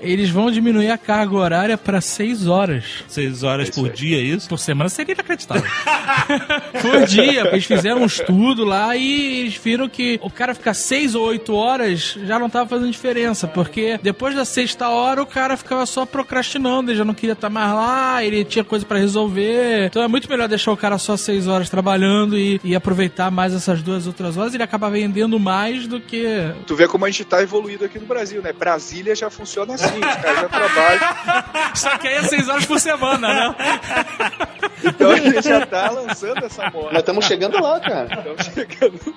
Eles vão diminuir a carga horária para 6 horas. Seis horas por dia, é isso? Por semana seria inacreditável. Por dia, eles fizeram um estudo lá e eles viram que o cara ficar 6 ou 8 horas já não tava fazendo diferença. Diferença, porque depois da sexta hora o cara ficava só procrastinando, ele já não queria estar mais lá, ele tinha coisa pra resolver. Então é muito melhor deixar o cara só seis horas trabalhando e, e aproveitar mais essas duas outras horas, ele acaba vendendo mais do que. Tu vê como a gente tá evoluído aqui no Brasil, né? Brasília já funciona assim, os caras já trabalham. Só que aí é seis horas por semana, né? Então ele já tá lançando essa moda. Nós estamos chegando lá, cara. Estamos chegando.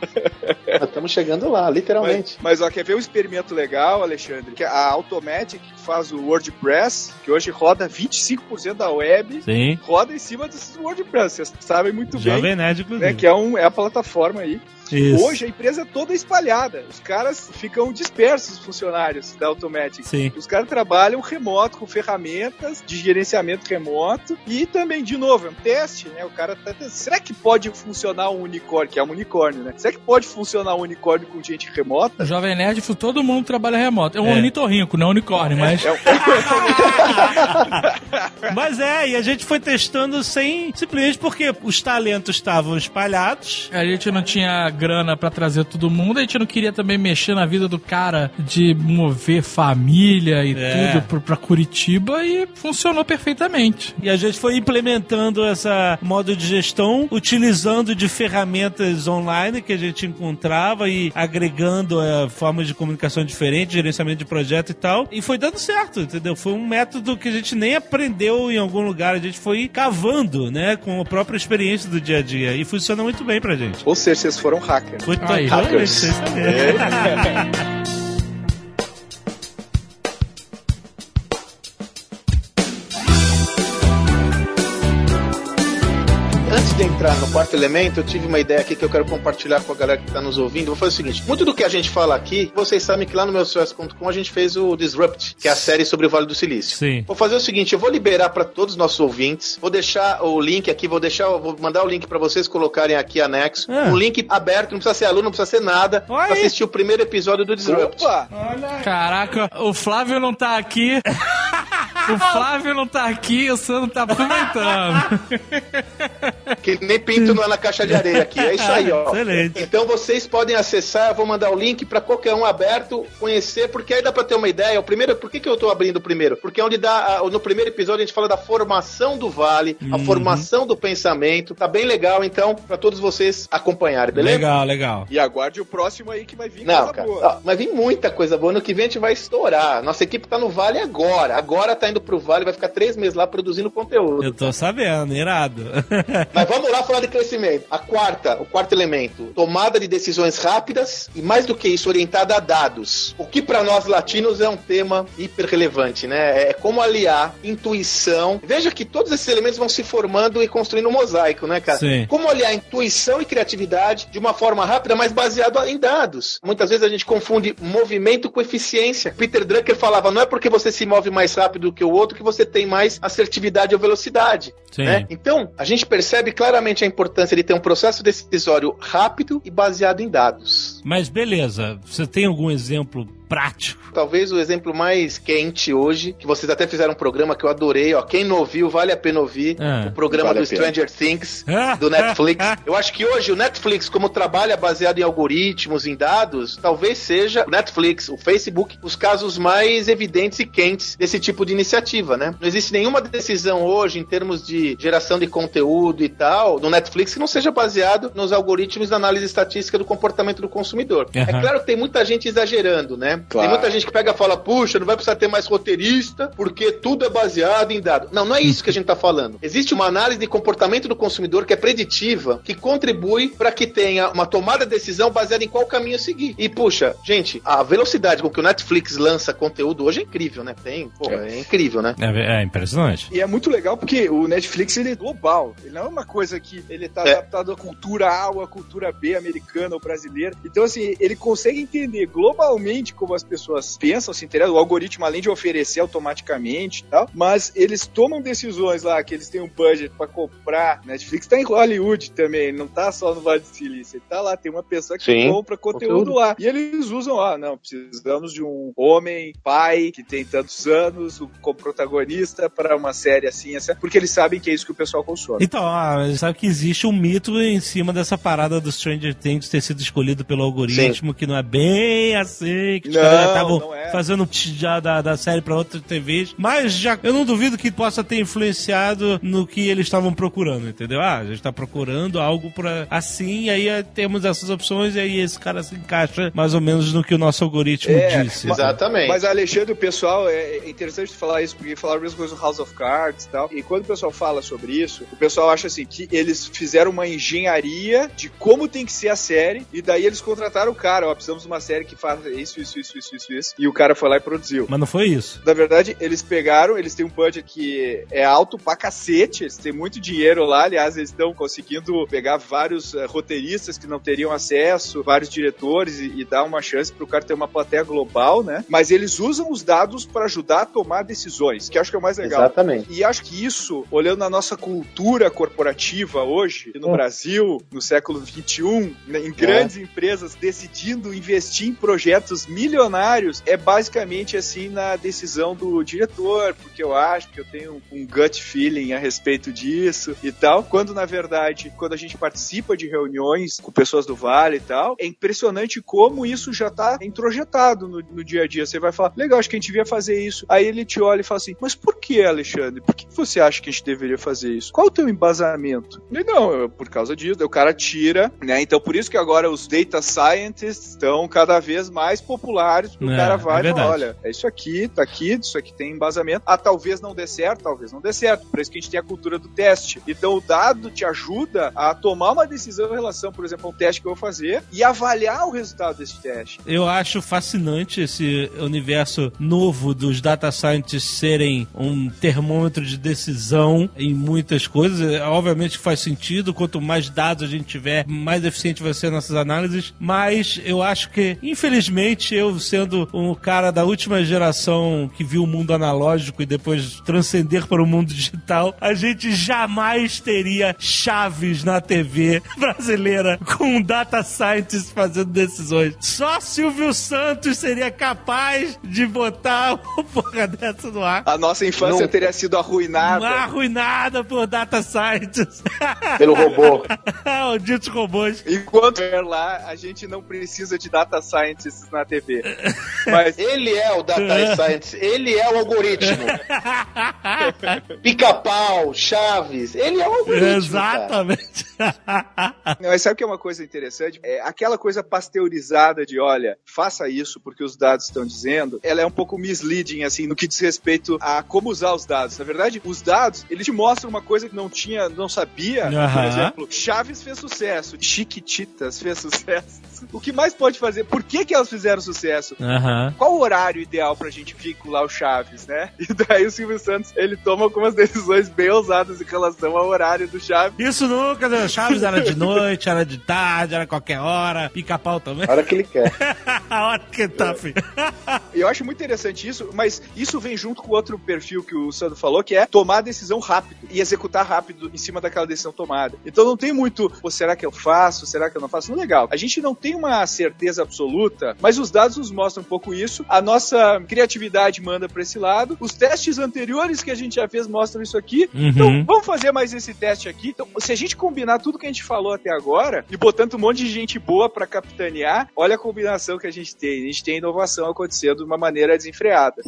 estamos chegando lá, literalmente. Mas, mas ó, quer ver um experimento legal, Alexandre? Que a Automatic que faz o WordPress, que hoje roda 25% da web, Sim. roda em cima desse WordPress. Vocês sabem muito bem. Jovem Nerd, inclusive. Né, que é, um, é a plataforma aí. Isso. Hoje a empresa é toda espalhada. Os caras ficam dispersos, os funcionários da Automatic. Sim. Os caras trabalham remoto, com ferramentas de gerenciamento remoto. E também, de novo, é um teste, né? O cara tá. Será que pode funcionar um unicórnio? Que é um unicórnio, né? Será que pode funcionar um unicórnio com gente remota? O Jovem Nerd, todo mundo trabalha remoto. É um É. ornitorrinco, não é um unicórnio, mas. É um- Mas é, e a gente foi testando sem. Simplesmente porque os talentos estavam espalhados. A gente não tinha grana pra trazer todo mundo, a gente não queria também mexer na vida do cara de mover família e É. tudo pra Curitiba e funcionou perfeitamente. E a gente foi implementando essa modo de gestão, utilizando de ferramentas online que a gente encontrava e agregando eh, formas de comunicação diferentes, gerenciamento de projeto e tal. E foi dando certo, entendeu? Foi um método que a gente nem aprendeu em algum lugar, a gente foi cavando, né, com a própria experiência do dia a dia. E funciona muito bem pra gente. Ou seja, vocês foram hackers. Foi Aí. totalmente Hackers. sem saber. Antes entrar no quarto elemento, eu tive uma ideia aqui que eu quero compartilhar com a galera que está nos ouvindo. Vou fazer o seguinte: muito do que a gente fala aqui, vocês sabem que lá no meu sucesso.com a gente fez o Disrupt, que é a série sobre o Vale do Silício. Sim. Vou fazer o seguinte, eu vou liberar para todos os nossos ouvintes. Vou deixar o link aqui, vou deixar, vou mandar o link para vocês colocarem aqui anexo. Ah. Um link aberto, não precisa ser aluno, não precisa ser nada. Olha Pra aí. assistir o primeiro episódio do Disrupt. Opa! Caraca, o Flávio não tá aqui. O Flávio não tá aqui, o Sandro tá aproveitando. Que nem pinto não é na caixa de areia aqui. É isso aí, ó. Excelente. Então vocês podem acessar, eu vou mandar o link para qualquer um aberto conhecer, porque aí dá para ter uma ideia. O primeiro, por que, que eu tô abrindo o primeiro? Porque é onde dá a- no primeiro episódio a gente fala da formação do vale, a Uhum. formação do pensamento. Tá bem legal, então, para todos vocês acompanharem, beleza? Legal, legal. E aguarde o próximo aí que vai vir Não, coisa cara. boa. Ó, mas vem muita coisa boa. No que vem a gente vai estourar. Nossa equipe tá no Vale agora. Agora tá indo pro Vale, vai ficar três meses lá produzindo conteúdo. Eu tô sabendo, irado. Mas vamos lá falar de crescimento. A quarta, o quarto elemento, tomada de decisões rápidas e mais do que isso, orientada a dados. O que para nós latinos é um tema hiper relevante, né? É como aliar intuição. Veja que todos esses elementos vão se formando e construindo um mosaico, né, cara? Sim. Como aliar intuição e criatividade de uma forma rápida, mas baseado em dados. Muitas vezes a gente confunde movimento com eficiência. Peter Drucker falava, não é porque você se move mais rápido do que o outro que você tem mais assertividade ou velocidade. Né? Então, a gente percebe claramente a importância de ter um processo decisório rápido e baseado em dados. Mas beleza, você tem algum exemplo prático? Talvez o exemplo mais quente hoje, que vocês até fizeram um programa que eu adorei, ó. Quem não ouviu, vale a pena ouvir. Ah. o programa Vale do. Stranger Things, do Netflix. Eu acho que hoje o Netflix, como trabalha baseado em algoritmos, em dados, talvez seja o Netflix, o Facebook, os casos mais evidentes e quentes desse tipo de iniciativa, né? Não existe nenhuma decisão hoje em termos de geração de conteúdo e tal, no Netflix, que não seja baseado nos algoritmos da análise estatística do comportamento do consumidor. É Aham. claro que tem muita gente exagerando, né? Claro. Tem muita gente que pega e fala, puxa, não vai precisar ter mais roteirista, porque tudo é baseado em dados. Não, não é isso que a gente tá falando. Existe uma análise de comportamento do consumidor que é preditiva, que contribui para que tenha uma tomada de decisão baseada em qual caminho seguir. E, puxa, gente, a velocidade com que o Netflix lança conteúdo hoje é incrível, né? Tem, pô, é, incrível, né? É, é impressionante. E é muito legal porque o Netflix ele é global. Ele não é uma coisa que ele tá É. adaptado à cultura A ou à cultura B americana ou brasileira. Então, assim, ele consegue entender globalmente como as pessoas pensam, se interessam. O algoritmo, além de oferecer automaticamente e tal, mas eles tomam decisões lá que eles têm um budget pra comprar. Netflix tá em Hollywood também, não tá só no Vale do Silício. Ele tá lá, tem uma pessoa que Sim. compra conteúdo, Conteúdo. lá. E eles usam, ah, não, precisamos de um homem, pai, que tem tantos anos, como protagonista para uma série assim, assim, porque eles sabem que é isso que o pessoal consome. Então, ah, sabe que existe um mito em cima dessa parada do Stranger Things ter sido escolhido pelo algoritmo, que não é bem assim que Não, caras estavam é. fazendo já da, da série pra outras TVs. Mas já eu não duvido que possa ter influenciado no que eles estavam procurando, entendeu? Ah, a gente tá procurando algo pra assim, e aí eh, temos essas opções, e aí esse cara se encaixa mais ou menos no que o nosso algoritmo É, disse. Exatamente. Mas, Alexandre, o pessoal, é é interessante falar isso, porque falaram a mesma coisa do House of Cards e tal. E quando o pessoal fala sobre isso, o pessoal acha assim que eles fizeram uma engenharia de como tem que ser a série, e daí eles contrataram o cara, ó, precisamos de uma série que faça isso, isso, isso, isso, isso, isso. E o cara foi lá e produziu. Mas não foi isso. Na verdade, eles pegaram, eles têm um budget que é alto pra cacete, eles têm muito dinheiro lá, aliás, eles estão conseguindo pegar vários eh, roteiristas que não teriam acesso, vários diretores e, e dar uma chance pro cara ter uma plateia global, né? Mas eles usam os dados pra ajudar a tomar decisões, que eu acho que é o mais legal. Exatamente. E acho que isso, olhando na nossa cultura corporativa hoje, no Hum. Brasil, no século XXI, né, em grandes empresas decidindo investir em projetos milionários, é basicamente assim na decisão do diretor, porque eu acho que eu tenho um gut feeling a respeito disso e tal. Quando na verdade, quando a gente participa de reuniões com pessoas do Vale e tal, é impressionante como isso já tá introjetado no, no dia a dia. Você vai falar, legal, acho que a gente devia fazer isso. Aí ele te olha e fala assim, mas por que, Alexandre? Por que você acha que a gente deveria fazer isso? Qual o teu embasamento? Ele, não, é por causa disso. O cara tira, né? Então por isso que agora os data scientists estão cada vez mais populares. O É, cara é vai e verdade. fala, olha, é isso aqui, tá aqui, isso aqui tem embasamento. Ah, talvez não dê certo, talvez não dê certo. Por isso que a gente tem a cultura do teste. Então o dado te ajuda a tomar uma decisão em relação, por exemplo, a um teste que eu vou fazer e avaliar o resultado desse teste. Eu acho fascinante esse universo novo dos data scientists serem um termômetro de decisão em muitas coisas. É, Obviamente faz sentido, quanto mais dados a gente tiver, mais eficiente vai ser nossas análises. Mas eu acho que, infelizmente, eu sendo um cara da última geração que viu o mundo analógico e depois transcender para o mundo digital, a gente jamais teria chaves na TV brasileira com data scientists fazendo decisões. Só Silvio Santos seria capaz de botar uma porra dessa no ar. A nossa infância Não. teria sido arruinada. Arruinada por data scientists. Pelo robô. o ditos robôs. Enquanto é lá, a gente não precisa de data scientists na TV. Mas Ele é o data science, ele é o algoritmo. Pica-pau, Chaves, ele é o algoritmo. cara. Não, mas sabe o que é uma coisa interessante? É aquela coisa pasteurizada de, olha, faça isso porque os dados estão dizendo, ela é um pouco misleading, assim, no que diz respeito a como usar os dados. Na verdade, os dados, eles te mostram uma coisa que não tinha, não sabia. Por exemplo, Chaves fez sucesso, Chiquititas fez sucesso. O que mais pode fazer? Por que que elas fizeram sucesso? Aham. Qual o horário ideal pra gente vincular o Chaves, né? E daí o Silvio Santos, ele toma algumas decisões bem ousadas em relação ao horário do Chaves. Isso nunca, né? Chaves era de noite, era de tarde, era qualquer hora, pica-pau também. A hora que ele quer. A hora que tá, filho. Eu acho muito interessante isso, mas isso vem junto com outro perfil que o Sandro falou, que é tomar a decisão rápido e executar rápido em cima daquela decisão tomada. Então não tem muito, será que eu faço? Será que eu não faço? Não legal. A gente não tem uma certeza absoluta, mas os dados nos mostram um pouco isso. A nossa criatividade manda para esse lado. Os testes anteriores que a gente já fez mostram isso aqui. Uhum. Então vamos fazer mais esse teste aqui. Então, se a gente combinar tudo que a gente falou até agora e botando um monte de gente boa para capitanear, olha a combinação que a gente tem. A gente tem inovação acontecendo de uma maneira desenfreada.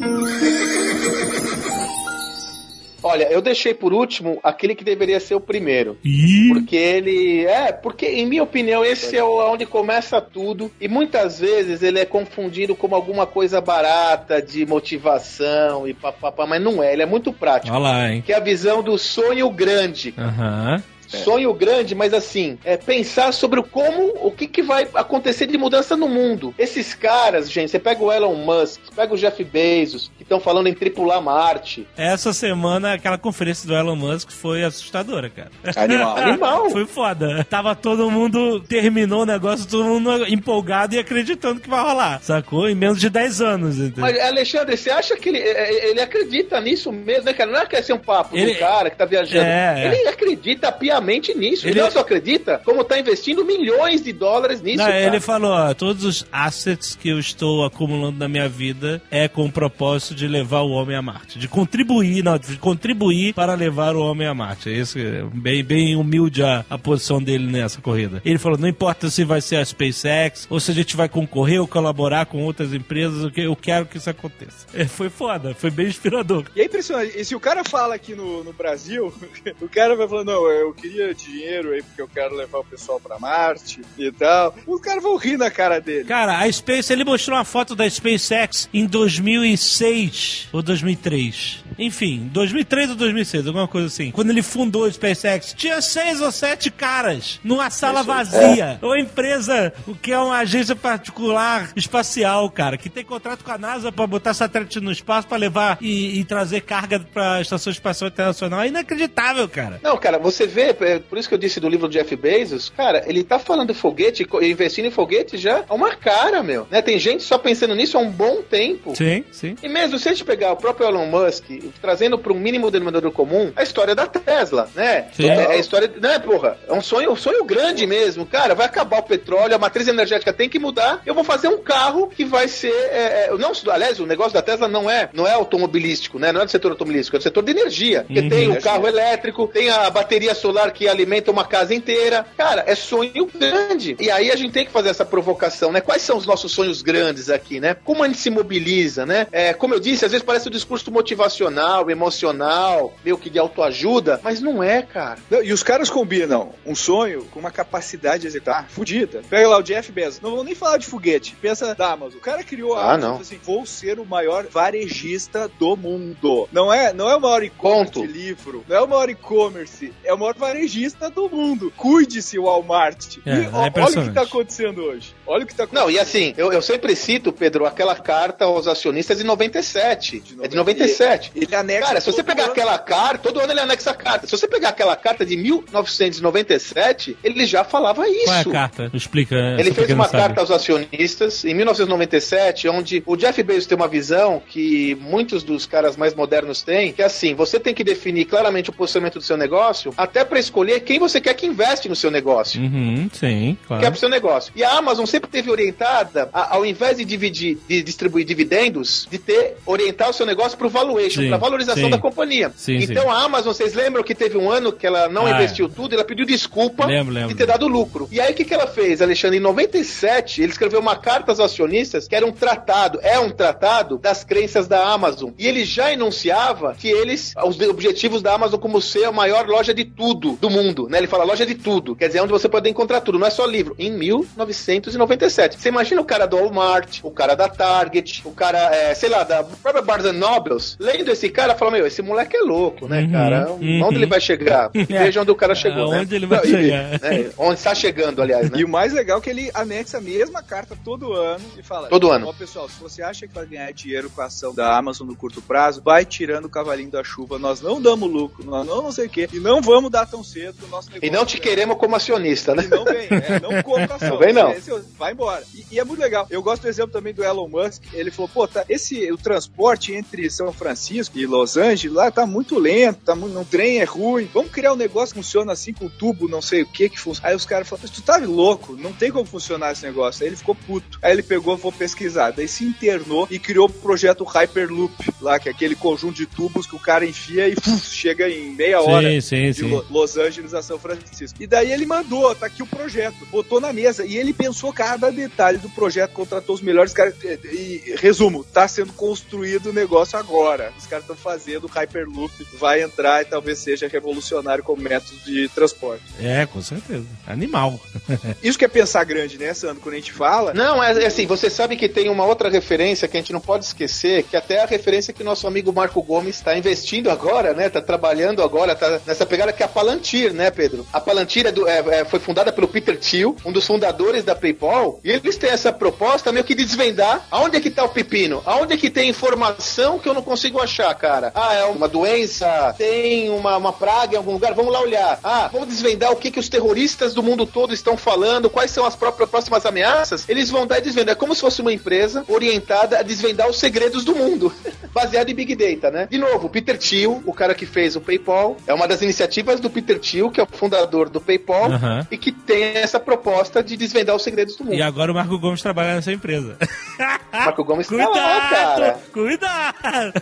Olha, eu deixei por último aquele que deveria ser o primeiro. Ih, Porque ele. É, porque, em minha opinião, esse é o- onde começa tudo. E muitas vezes ele é confundido como alguma coisa barata, de motivação e papapá, mas não é, ele é muito prático. olha lá, hein? Que é a visão do sonho grande. Aham. Sonho grande, mas assim, é pensar sobre o como, o que, que vai acontecer de mudança no mundo. Esses caras, gente, você pega o Elon Musk, pega o Jeff Bezos, que estão falando em tripular Marte. Essa semana, aquela conferência do Elon Musk foi assustadora, cara. Animal. Animal. Foi foda. Tava todo mundo, terminou o negócio, todo mundo empolgado e acreditando que vai rolar, sacou? Em menos de 10 anos, entendeu? Mas, Alexandre, você acha que ele, é, ele acredita nisso mesmo, né, cara? Não é que é ser um papo Ele- do cara que tá viajando. É, é. Ele acredita piamente nisso. Ele- Ele não só acredita, como está investindo milhões de dólares nisso. Não, ele falou, ó, todos os assets que eu estou acumulando na minha vida é com o propósito de levar o homem a Marte. De contribuir, não, de contribuir para levar o homem a Marte. Esse é bem, bem humilde a, a posição dele nessa corrida. Ele falou, não importa se vai ser a SpaceX, ou se a gente vai concorrer ou colaborar com outras empresas, o que eu quero que isso aconteça. É, foi foda, foi bem inspirador. E é impressionante. E se o cara fala aqui no, no Brasil, o cara vai falar, não, eu queria dinheiro aí porque eu quero levar o pessoal pra Marte e tal. Os caras vão rir na cara dele. Cara, a Space, ele mostrou uma foto da SpaceX em 2006 ou 2003. Enfim, 2003 ou 2006, alguma coisa assim. Quando ele fundou a SpaceX, tinha seis ou sete caras numa sala vazia. Uma empresa, o que é uma agência particular espacial, cara, que tem contrato com a NASA pra botar satélite no espaço pra levar e, e trazer carga pra Estação Espacial Internacional. É inacreditável, cara. Não, cara, você vê, é por isso que eu disse do livro do Jeff Bezos, cara, ele tá falando de foguete, investindo em foguete já há uma cara, meu. Né? Tem gente só pensando nisso há um bom tempo. Sim, sim. E mesmo se a gente pegar o próprio Elon Musk, trazendo para um mínimo denominador comum, a história da Tesla, né? Sim. É, é a história, né, porra? É um sonho, um sonho grande mesmo. Cara, vai acabar o petróleo, a matriz energética tem que mudar. Eu vou fazer um carro que vai ser. é, é, não, aliás, o negócio da Tesla não é, não é automobilístico, né? Não é do setor automobilístico, é do setor de energia. Porque Uhum. tem o carro elétrico, tem a bateria solar que alimenta uma casa inteira. Cara, é sonho grande. E aí a gente tem que fazer essa provocação, né? Quais são os nossos sonhos grandes aqui, né? Como a gente se mobiliza, né? É, como eu disse, às vezes parece um discurso motivacional, emocional, meio que de autoajuda, mas não é, cara. Não, e os caras combinam um sonho com uma capacidade de executar fudida. Pega lá o Jeff Bezos. Não vou nem falar de foguete. Pensa da Amazon. O cara criou a Ah, Amazon não. e falou assim: vou ser o maior varejista do mundo. Não é, não é o maior e-commerce de livro. Não é o maior e-commerce. É o maior varejista do mundo. Cuide-se, Walmart. É, e é ó, olha o que tá acontecendo hoje. Olha o que tá acontecendo. Não, e assim, eu, eu sempre cito, Pedro, aquela carta aos acionistas de 97. É de 97. Ele anexa. Cara, se você pegar ano. aquela carta, todo ano ele anexa a carta. Se você pegar aquela carta de 1997, ele já falava isso. Qual é a carta? Explica. Ele fez uma sabe. carta aos acionistas em 1997, onde o Jeff Bezos tem uma visão que muitos dos caras mais modernos têm, que é assim, você tem que definir claramente o posicionamento do seu negócio, até para escolher quem você quer que investe no seu negócio. Uhum, sim, Que é claro. pro seu negócio. E a Amazon sempre teve orientada, a- ao invés de dividir, de distribuir dividendos, de ter orientar o seu negócio para o valuation, Para valorização sim. da companhia. Sim, então sim. a Amazon, vocês lembram que teve um ano que ela não Ah, investiu tudo, ela pediu desculpa Lembro, lembro. de ter dado lucro. E aí o que, que ela fez, Alexandre? Em 97, ele escreveu uma carta aos acionistas que era um tratado, é um tratado das crenças da Amazon. E ele já enunciava que eles, os objetivos da Amazon como ser a maior loja de tudo do mundo, né? Ele fala loja de tudo, quer dizer, onde você pode encontrar tudo, não é só livro. Em 1997. Você imagina o cara do Walmart, o cara da Target, o cara, é, sei lá, da própria Barnes Nobles, lendo esse cara, fala, meu, esse moleque é louco, né, Uhum, cara? uhum. Onde ele vai chegar? Veja onde o cara chegou, né? Aonde ele vai Não, e- chegar. né, Onde está chegando, aliás, né? E o mais legal é que ele anexa a mesma carta todo ano e fala: Todo ano. Ó, pessoal, se você acha que vai ganhar dinheiro com a ação da Amazon no curto prazo, vai tirando o cavalinho da chuva. Nós não damos lucro, nós não não sei o quê. E não vamos dar tão cedo o nosso negócio. E não te queremos como acionista, né? E não vem, é, não compra ação. Não vem, não. Esse- vai embora. E, e é muito legal. Eu gosto do exemplo também do Elon Musk. Ele falou, pô, tá, esse, o transporte entre São Francisco e Los Angeles lá tá muito lento, tá muito, no trem é ruim. Vamos criar um negócio que funciona assim com tubo, não sei o que que funciona. Aí os caras falaram, tu tá louco, não tem como funcionar esse negócio. Aí ele ficou puto. Aí ele pegou, vou pesquisar. Daí se internou e criou o projeto Hyperloop lá, que é aquele conjunto de tubos que o cara enfia e uf, chega em meia hora Sim, sim, de sim. Lo- Los Angeles a São Francisco. E daí ele mandou, tá aqui o projeto, botou na mesa e ele pensou cada detalhe do projeto, contratou os melhores caras. E, e, resumo, tá sendo construído o negócio agora. Os caras estão fazendo o Hyperloop, vai entrar e talvez seja revolucionário como método de transporte. É, com certeza. Animal. Isso que é pensar grande, né, Sandro? Quando a gente fala. Não, é, é assim, você sabe que tem uma outra referência que a gente não pode esquecer, que até é a referência que nosso amigo Marco Gomes está investindo agora, né? Tá trabalhando agora, tá nessa pegada que é a Palantir, né, Pedro? A Palantir é do- é- é- foi fundada pelo Peter Thiel, um dos fundadores da PayPal, e eles têm essa proposta meio que de desvendar aonde é que tá o pepino, aonde é que tem informação que eu não consigo achar, cara. Ah, é uma doença, tem uma, uma praga em algum lugar, vamos lá olhar. Ah, vamos desvendar o que, que os terroristas do mundo todo estão falando, quais são as próprias próximas ameaças. Eles vão dar e desvendar. É como se fosse uma empresa orientada a desvendar os segredos do mundo. baseado em Big Data, né? De novo, o Peter Thiel, o cara que fez o PayPal, é uma das iniciativas do Peter Thiel, que é o fundador do PayPal, e que tem essa proposta de desvendar os segredos do mundo. E agora o Marco Gomes trabalha nessa empresa. Marco Gomes tá lá, cara. Cuidado! Cuidado!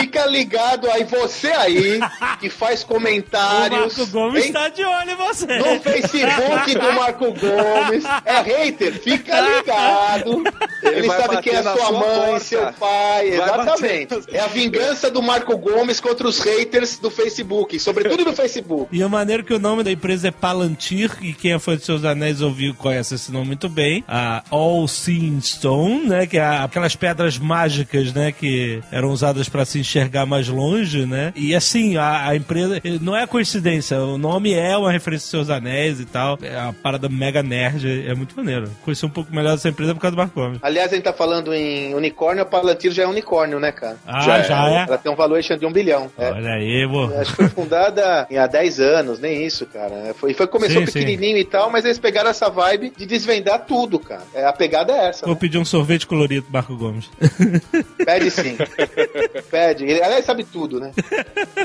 Fica ligado aí, você aí, que faz O comentários. Marco Gomes hein? está de olho em você. No Facebook do Marco Gomes. É hater? Fica ligado. Ele, vai sabe quem é sua sua mãe, porta. seu pai. Vai Exatamente. É a vingança do Marco Gomes contra os haters do Facebook. Sobretudo do Facebook. E é maneiro que o nome da empresa é Palantir, e quem é fã de Seus Anéis ouviu conhece esse nome muito bem. A All Seeing Stone, né? Que é aquelas pedras mágicas, né? Que eram usadas para se enxergar mais longe, né? E assim, a, a empresa. Não é coincidência, o nome é uma referência a Seus Anéis e tal. É a parada mega nerd, é muito maneiro. Conheci um pouco melhor dessa empresa por causa do Marco Gomes. Aliás, a gente tá falando em unicórnio, a Palantir já é unicórnio, né, cara? Ah, já é? Ela tem um valuation de um bilhão. É. Olha aí, vô. Acho que foi fundada há 10 anos, nem isso, cara. Foi, foi, começou Sim, sim. pequenininho e tal, mas eles pegaram essa vibe de desvendar tudo, cara. É, a pegada é essa. Vou né? pedir um sorvete colorido Marco Gomes. Pede sim. Pede. Ele, aliás, sabe tudo, né?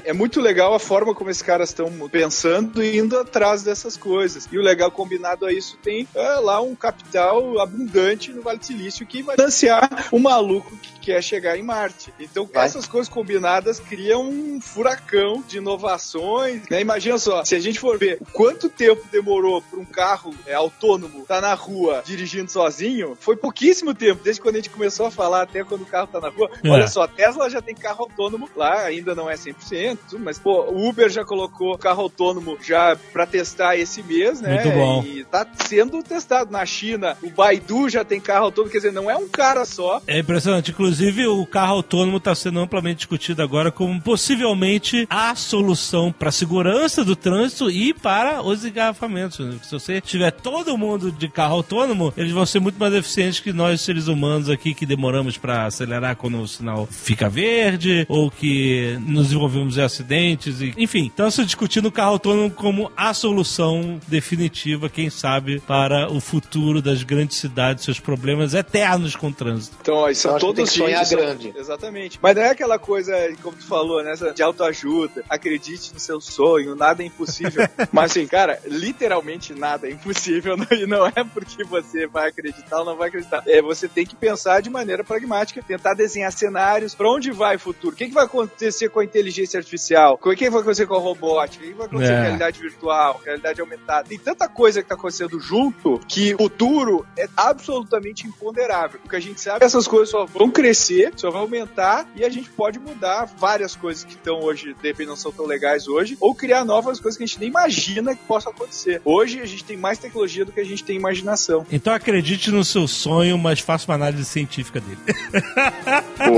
É muito legal a forma como esses caras estão pensando e indo atrás dessas coisas. E o legal combinado a isso tem é, lá um capital abundante no Vale do Silício que vai financiar o maluco que quer chegar em Marte. Então Vai. essas coisas combinadas criam um furacão de inovações. né? Imagina só, se a gente for ver o quanto tempo demorou para um carro é, autônomo estar na rua dirigindo sozinho, foi pouquíssimo tempo, desde quando a gente começou a falar até quando o carro tá na rua. É. Olha só, a Tesla já tem carro autônomo lá, ainda não é 100%, tudo, mas pô, o Uber já colocou carro autônomo já para testar esse mês, né? Muito bom. E tá sendo testado na China. O Baidu já tem carro autônomo, quer dizer, não é um cara só. É impressionante. Inclusive, o carro autônomo está sendo amplamente discutido agora como possivelmente a solução para a segurança do trânsito e para os engarrafamentos. né? Se você tiver todo mundo de carro autônomo, eles vão ser muito mais eficientes que nós, seres humanos, aqui que demoramos para acelerar quando o sinal fica verde ou que nos envolvemos em acidentes. E, enfim, estão se discutindo o carro autônomo como a solução definitiva, quem sabe, para o futuro das grandes cidades, seus problemas eternos com o trânsito. Então, ó, isso Então, são acho que tem todos que sonhar grande. Exatamente. Mas não é aquela coisa, como tu falou, né? De autoajuda, acredite no seu sonho, nada é impossível. Mas assim, cara, literalmente nada é impossível. não- E não é porque você vai acreditar ou não vai acreditar. É, você tem que pensar de maneira pragmática, tentar desenhar cenários para onde vai o futuro. O que, que vai acontecer com a inteligência artificial? O que, vai acontecer com a robótica? O que, vai acontecer É. com a realidade virtual, realidade aumentada? Tem tanta coisa que tá acontecendo junto que o futuro é absolutamente imponderável. O que a gente sabe é que essas coisas só vão crescer, só vão aumentar e a gente pode mudar várias coisas que estão hoje, de repente não são tão legais hoje, ou criar novas coisas que a gente nem imagina que possa acontecer. Hoje a gente tem mais tecnologia do que a gente tem imaginação. Então acredite no seu sonho, mas faça uma análise científica dele.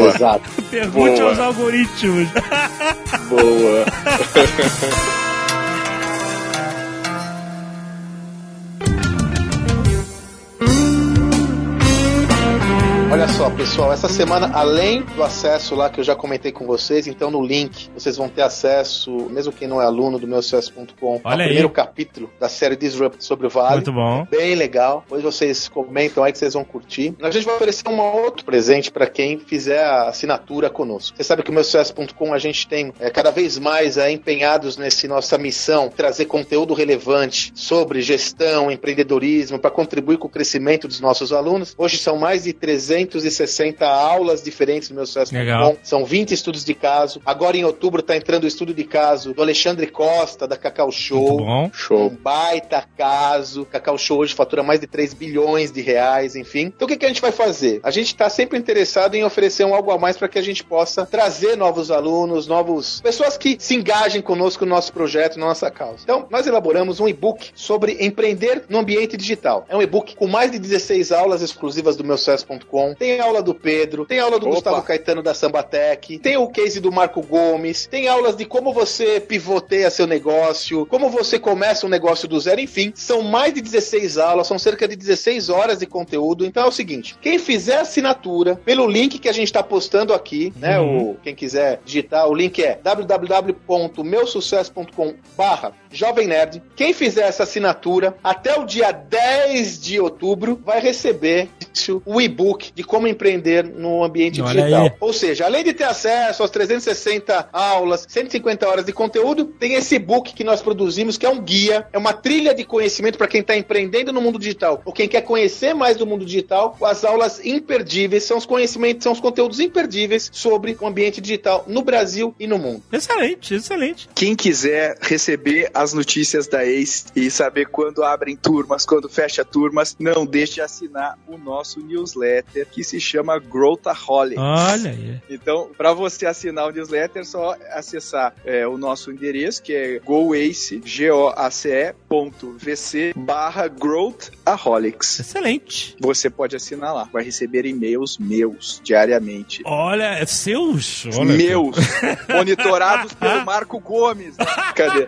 Exato. Pergunte Boa. aos algoritmos. Boa. Olha só, pessoal, essa semana, além do acesso lá que eu já comentei com vocês, então no link vocês vão ter acesso, mesmo quem não é aluno do meu sucesso.com, ao aí. primeiro capítulo da série Disrupt sobre o Vale. Muito bom. Bem legal. Depois vocês comentam aí que vocês vão curtir. A gente vai oferecer um outro presente para quem fizer a assinatura conosco. Você sabe que o meu sucesso.com a gente tem é, cada vez mais é, empenhados nessa nossa missão, trazer conteúdo relevante sobre gestão, empreendedorismo, para contribuir com o crescimento dos nossos alunos. Hoje são mais de 360 aulas diferentes no meu sucesso.com. Legal. São 20 estudos de caso. Agora em outubro está entrando o estudo de caso do Alexandre Costa, da Cacau Show. Muito bom. Um baita caso. Cacau Show hoje fatura mais de 3 bilhões de reais, enfim. Então o que, que a gente vai fazer? A gente está sempre interessado em oferecer um algo a mais para que a gente possa trazer novos alunos, novos pessoas que se engajem conosco no nosso projeto, na nossa causa. Então, nós elaboramos um e-book sobre empreender no ambiente digital. É um e-book com mais de 16 aulas exclusivas do meu sucesso.com. Tem aula do Pedro, tem aula do Opa. Gustavo Caetano da Sambatec, tem o case do Marco Gomes, tem aulas de como você pivoteia seu negócio, como você começa um negócio do zero, enfim, são mais de 16 aulas, são cerca de 16 horas de conteúdo. Então é o seguinte, quem fizer assinatura pelo link que a gente está postando aqui, né, Uhum. o quem quiser digitar, o link é www.meusucesso.com barra Jovem Nerd. Quem fizer essa assinatura até o dia 10 de outubro vai receber o e-book de como empreender no ambiente Olha digital. aí. Ou seja, além de ter acesso às 360 aulas, 150 horas de conteúdo, tem esse book que nós produzimos, que é um guia, é uma trilha de conhecimento para quem está empreendendo no mundo digital ou quem quer conhecer mais do mundo digital. As aulas imperdíveis são os conhecimentos, são os conteúdos imperdíveis sobre o ambiente digital no Brasil e no mundo. Excelente, excelente. Quem quiser receber as notícias da ACE e saber quando abrem turmas, quando fecha turmas, não deixe de assinar o nosso newsletter que se chama Growthaholics. Olha aí. Então, para você assinar o newsletter, é só acessar é, o nosso endereço, que é goace, G-O-A-C-E.vc barra Growthaholics. Excelente. Você pode assinar lá. Vai receber e-mails meus diariamente. Olha, é seus? Olha meus, monitorados pelo Marco Gomes. Cadê?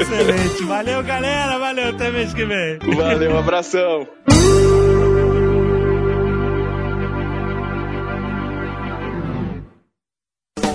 Excelente. Valeu, galera. Valeu. Até mês que vem. Valeu, um abração.